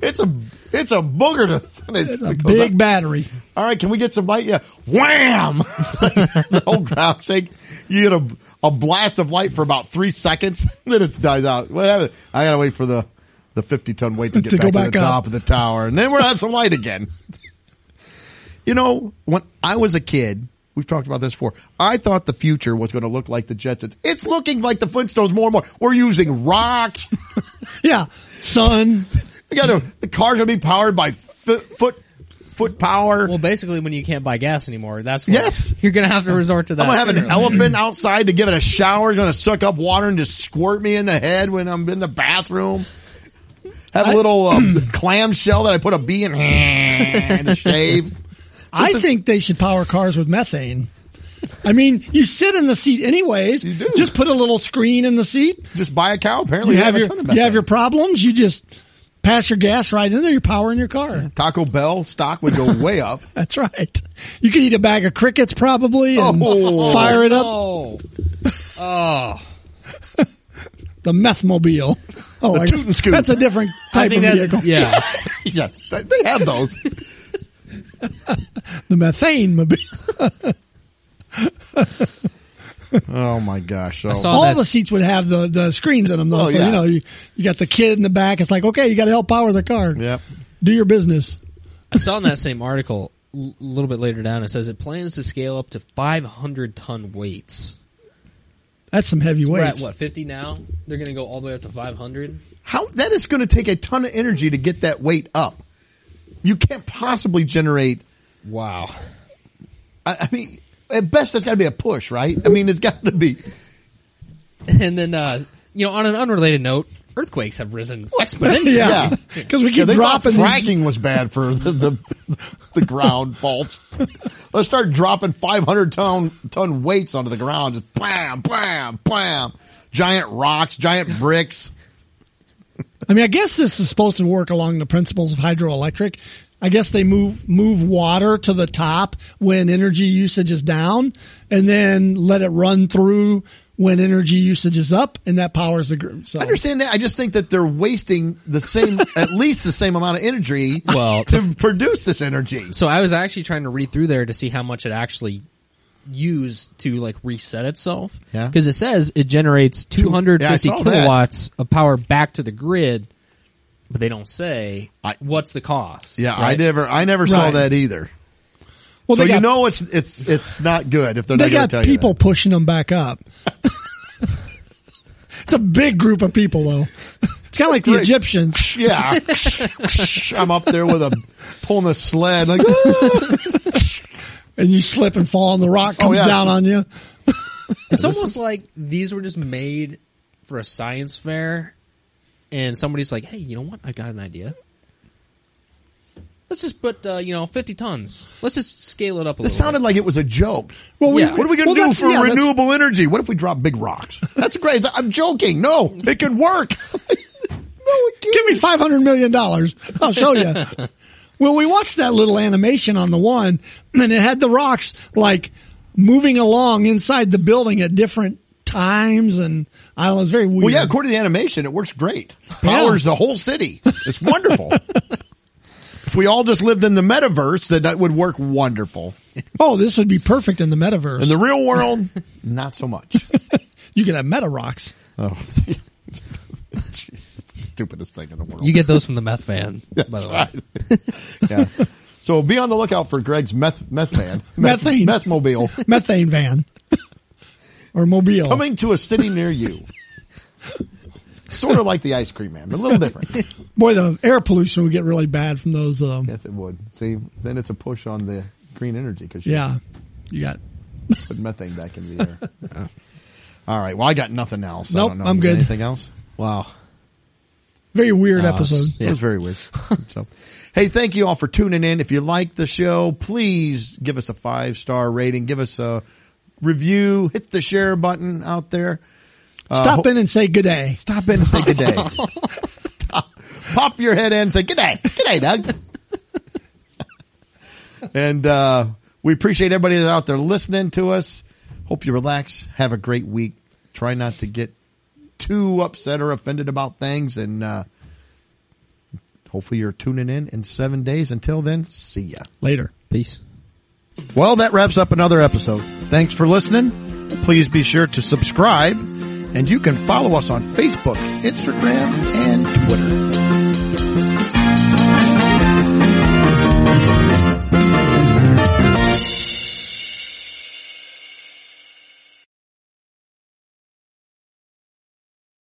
It's a it's a booger to It's a big battery. All right, can we get some light? Yeah, wham! (laughs) the whole ground shake. You get a a blast of light for about three seconds, then it dies out. Whatever. I gotta wait for the the fifty ton weight to get To back go to the up. top of the tower, and then we'll have some light again. you know, when I was a kid, we've talked about this before. I thought the future was going to look like the Jetsons. It's looking like the Flintstones more and more. We're using rocks. (laughs) Yeah. Sun. we got to, the car's going to be powered by foot foot foot power. Well, basically, when you can't buy gas anymore, that's when Yes. you're going to have to resort to that. I'm gonna have an sooner elephant outside to give it a shower. Gonna suck up water and just squirt me in the head when I'm in the bathroom. Have a I- little um, (clears throat) clam shell that I put a bee in (laughs) to shave. I think they should power cars with methane. I mean, you sit in the seat anyways. You do. Just put a little screen in the seat. Just buy a cow. Apparently, You they have a your you have your problems. You just pass your gas right in there. You're powering your car. Taco Bell stock would go way up. (laughs) That's right. You could eat a bag of crickets probably and Oh. fire it up. Oh, (laughs) oh, The meth mobile. Oh, I toot guess and scoot. that's a different type of think that's vehicle. yeah. (laughs) yes, they- they have those. The methane mobile. Oh my gosh! So oh. saw- All that's- the seats would have the, the screens in them though. Oh, so, yeah. you know, you, you got the kid in the back. It's like, okay, you got to help power the car. yep. Do your business. I saw in that same article a little bit later down. It says it plans to scale up to 500 ton weights. That's some heavy We're at weights. what 50 now. They're going to go all the way up to 500. How that is going to take a ton of energy to get that weight up. You can't possibly generate Wow. I, I mean, at best, it's got to be a push, right? I mean, it's got to be. And then, uh, you know, on an unrelated note, earthquakes have risen (laughs) exponentially. Yeah. Yeah, 'Cause we keep Yeah, they thought dropping these- fracking was bad for the the, the ground faults. Let's start dropping 500 ton ton weights onto the ground. Just bam, bam, bam. Giant rocks, giant bricks. (laughs) I mean, I guess this is supposed to work along the principles of hydroelectric. I guess they move move water to the top when energy usage is down, and then let it run through when energy usage is up, and that powers the group. So I understand that. I just think that they're wasting the same, (laughs) at least the same amount of energy Well- to produce this energy. So I was actually trying to read through there to see how much it actually used to like reset itself. Yeah. Because it says it generates 250 Yeah, I saw that. kilowatts of power back to the grid, but they don't say I- what's the cost. Yeah, I never, I never saw that either. well, So they you know it's it's it's not good if they're they not going got to tell you people that. pushing them back up. (laughs) it's a big group of people, though. It's kind of like the Great. Egyptians. Yeah, (laughs) I'm up there with a pulling a sled like. (laughs) and you slip and fall and the rock Oh, comes yeah. down on you. (laughs) It's almost like these were just made for a science fair, and somebody's like, "Hey, you know what? I've got an idea. Let's just put uh, you know 50 tons. Let's just scale it up a This little." sounded bit. like it was a joke. Well, we, Yeah. What are we going to well, do for yeah, that's- renewable energy? What if we drop big rocks? That's great. I'm joking. No, it can work. (laughs) no, it can't. Give me five hundred million dollars. I'll show you. (laughs) well, we watched that little animation on the one, and it had the rocks like moving along inside the building at different times and I don't know. It's very weird. Well, yeah, according to the animation, it works great. (laughs) Yeah. Powers the whole city. It's wonderful. (laughs) if we all just lived in the metaverse, that that would work wonderful. oh, this would be perfect in the metaverse. In the real world, not so much. (laughs) you could have meta rocks. Oh, Jeez, it's the stupidest thing in the world. You get those from the meth van, (laughs) by the way. Right. (laughs) yeah. So be on the lookout for Greg's meth meth van, meth, (laughs) Methane. meth mobile Methane van. or mobile. coming to a city near you. sort of like the ice cream man, but a little different. Boy, the air pollution would get really bad from those. Um, Yes, it would. See, then it's a push on the green energy because you yeah. You got, put methane back into the air. All right. Well, I got nothing else. I Nope, don't know. I'm good. Anything else? Wow. Very weird Uh, episode. Yeah. It was very weird. (laughs) so, hey, thank you all for tuning in. If you like the show, please give us a five star rating. Give us a review. Hit the share button out there. Uh, Stop ho- in and say good day. Stop in and say good day. (laughs) Pop your head in and say good day. Good day, Doug. (laughs) and uh, we appreciate everybody that's out there listening to us. Hope you relax. Have a great week. Try not to get too upset or offended about things. And uh, hopefully you're tuning in in seven days. Until then, see ya. Later. Peace. Well, that wraps up another episode. Thanks for listening. Please be sure to subscribe and you can follow us on Facebook, Instagram, and Twitter.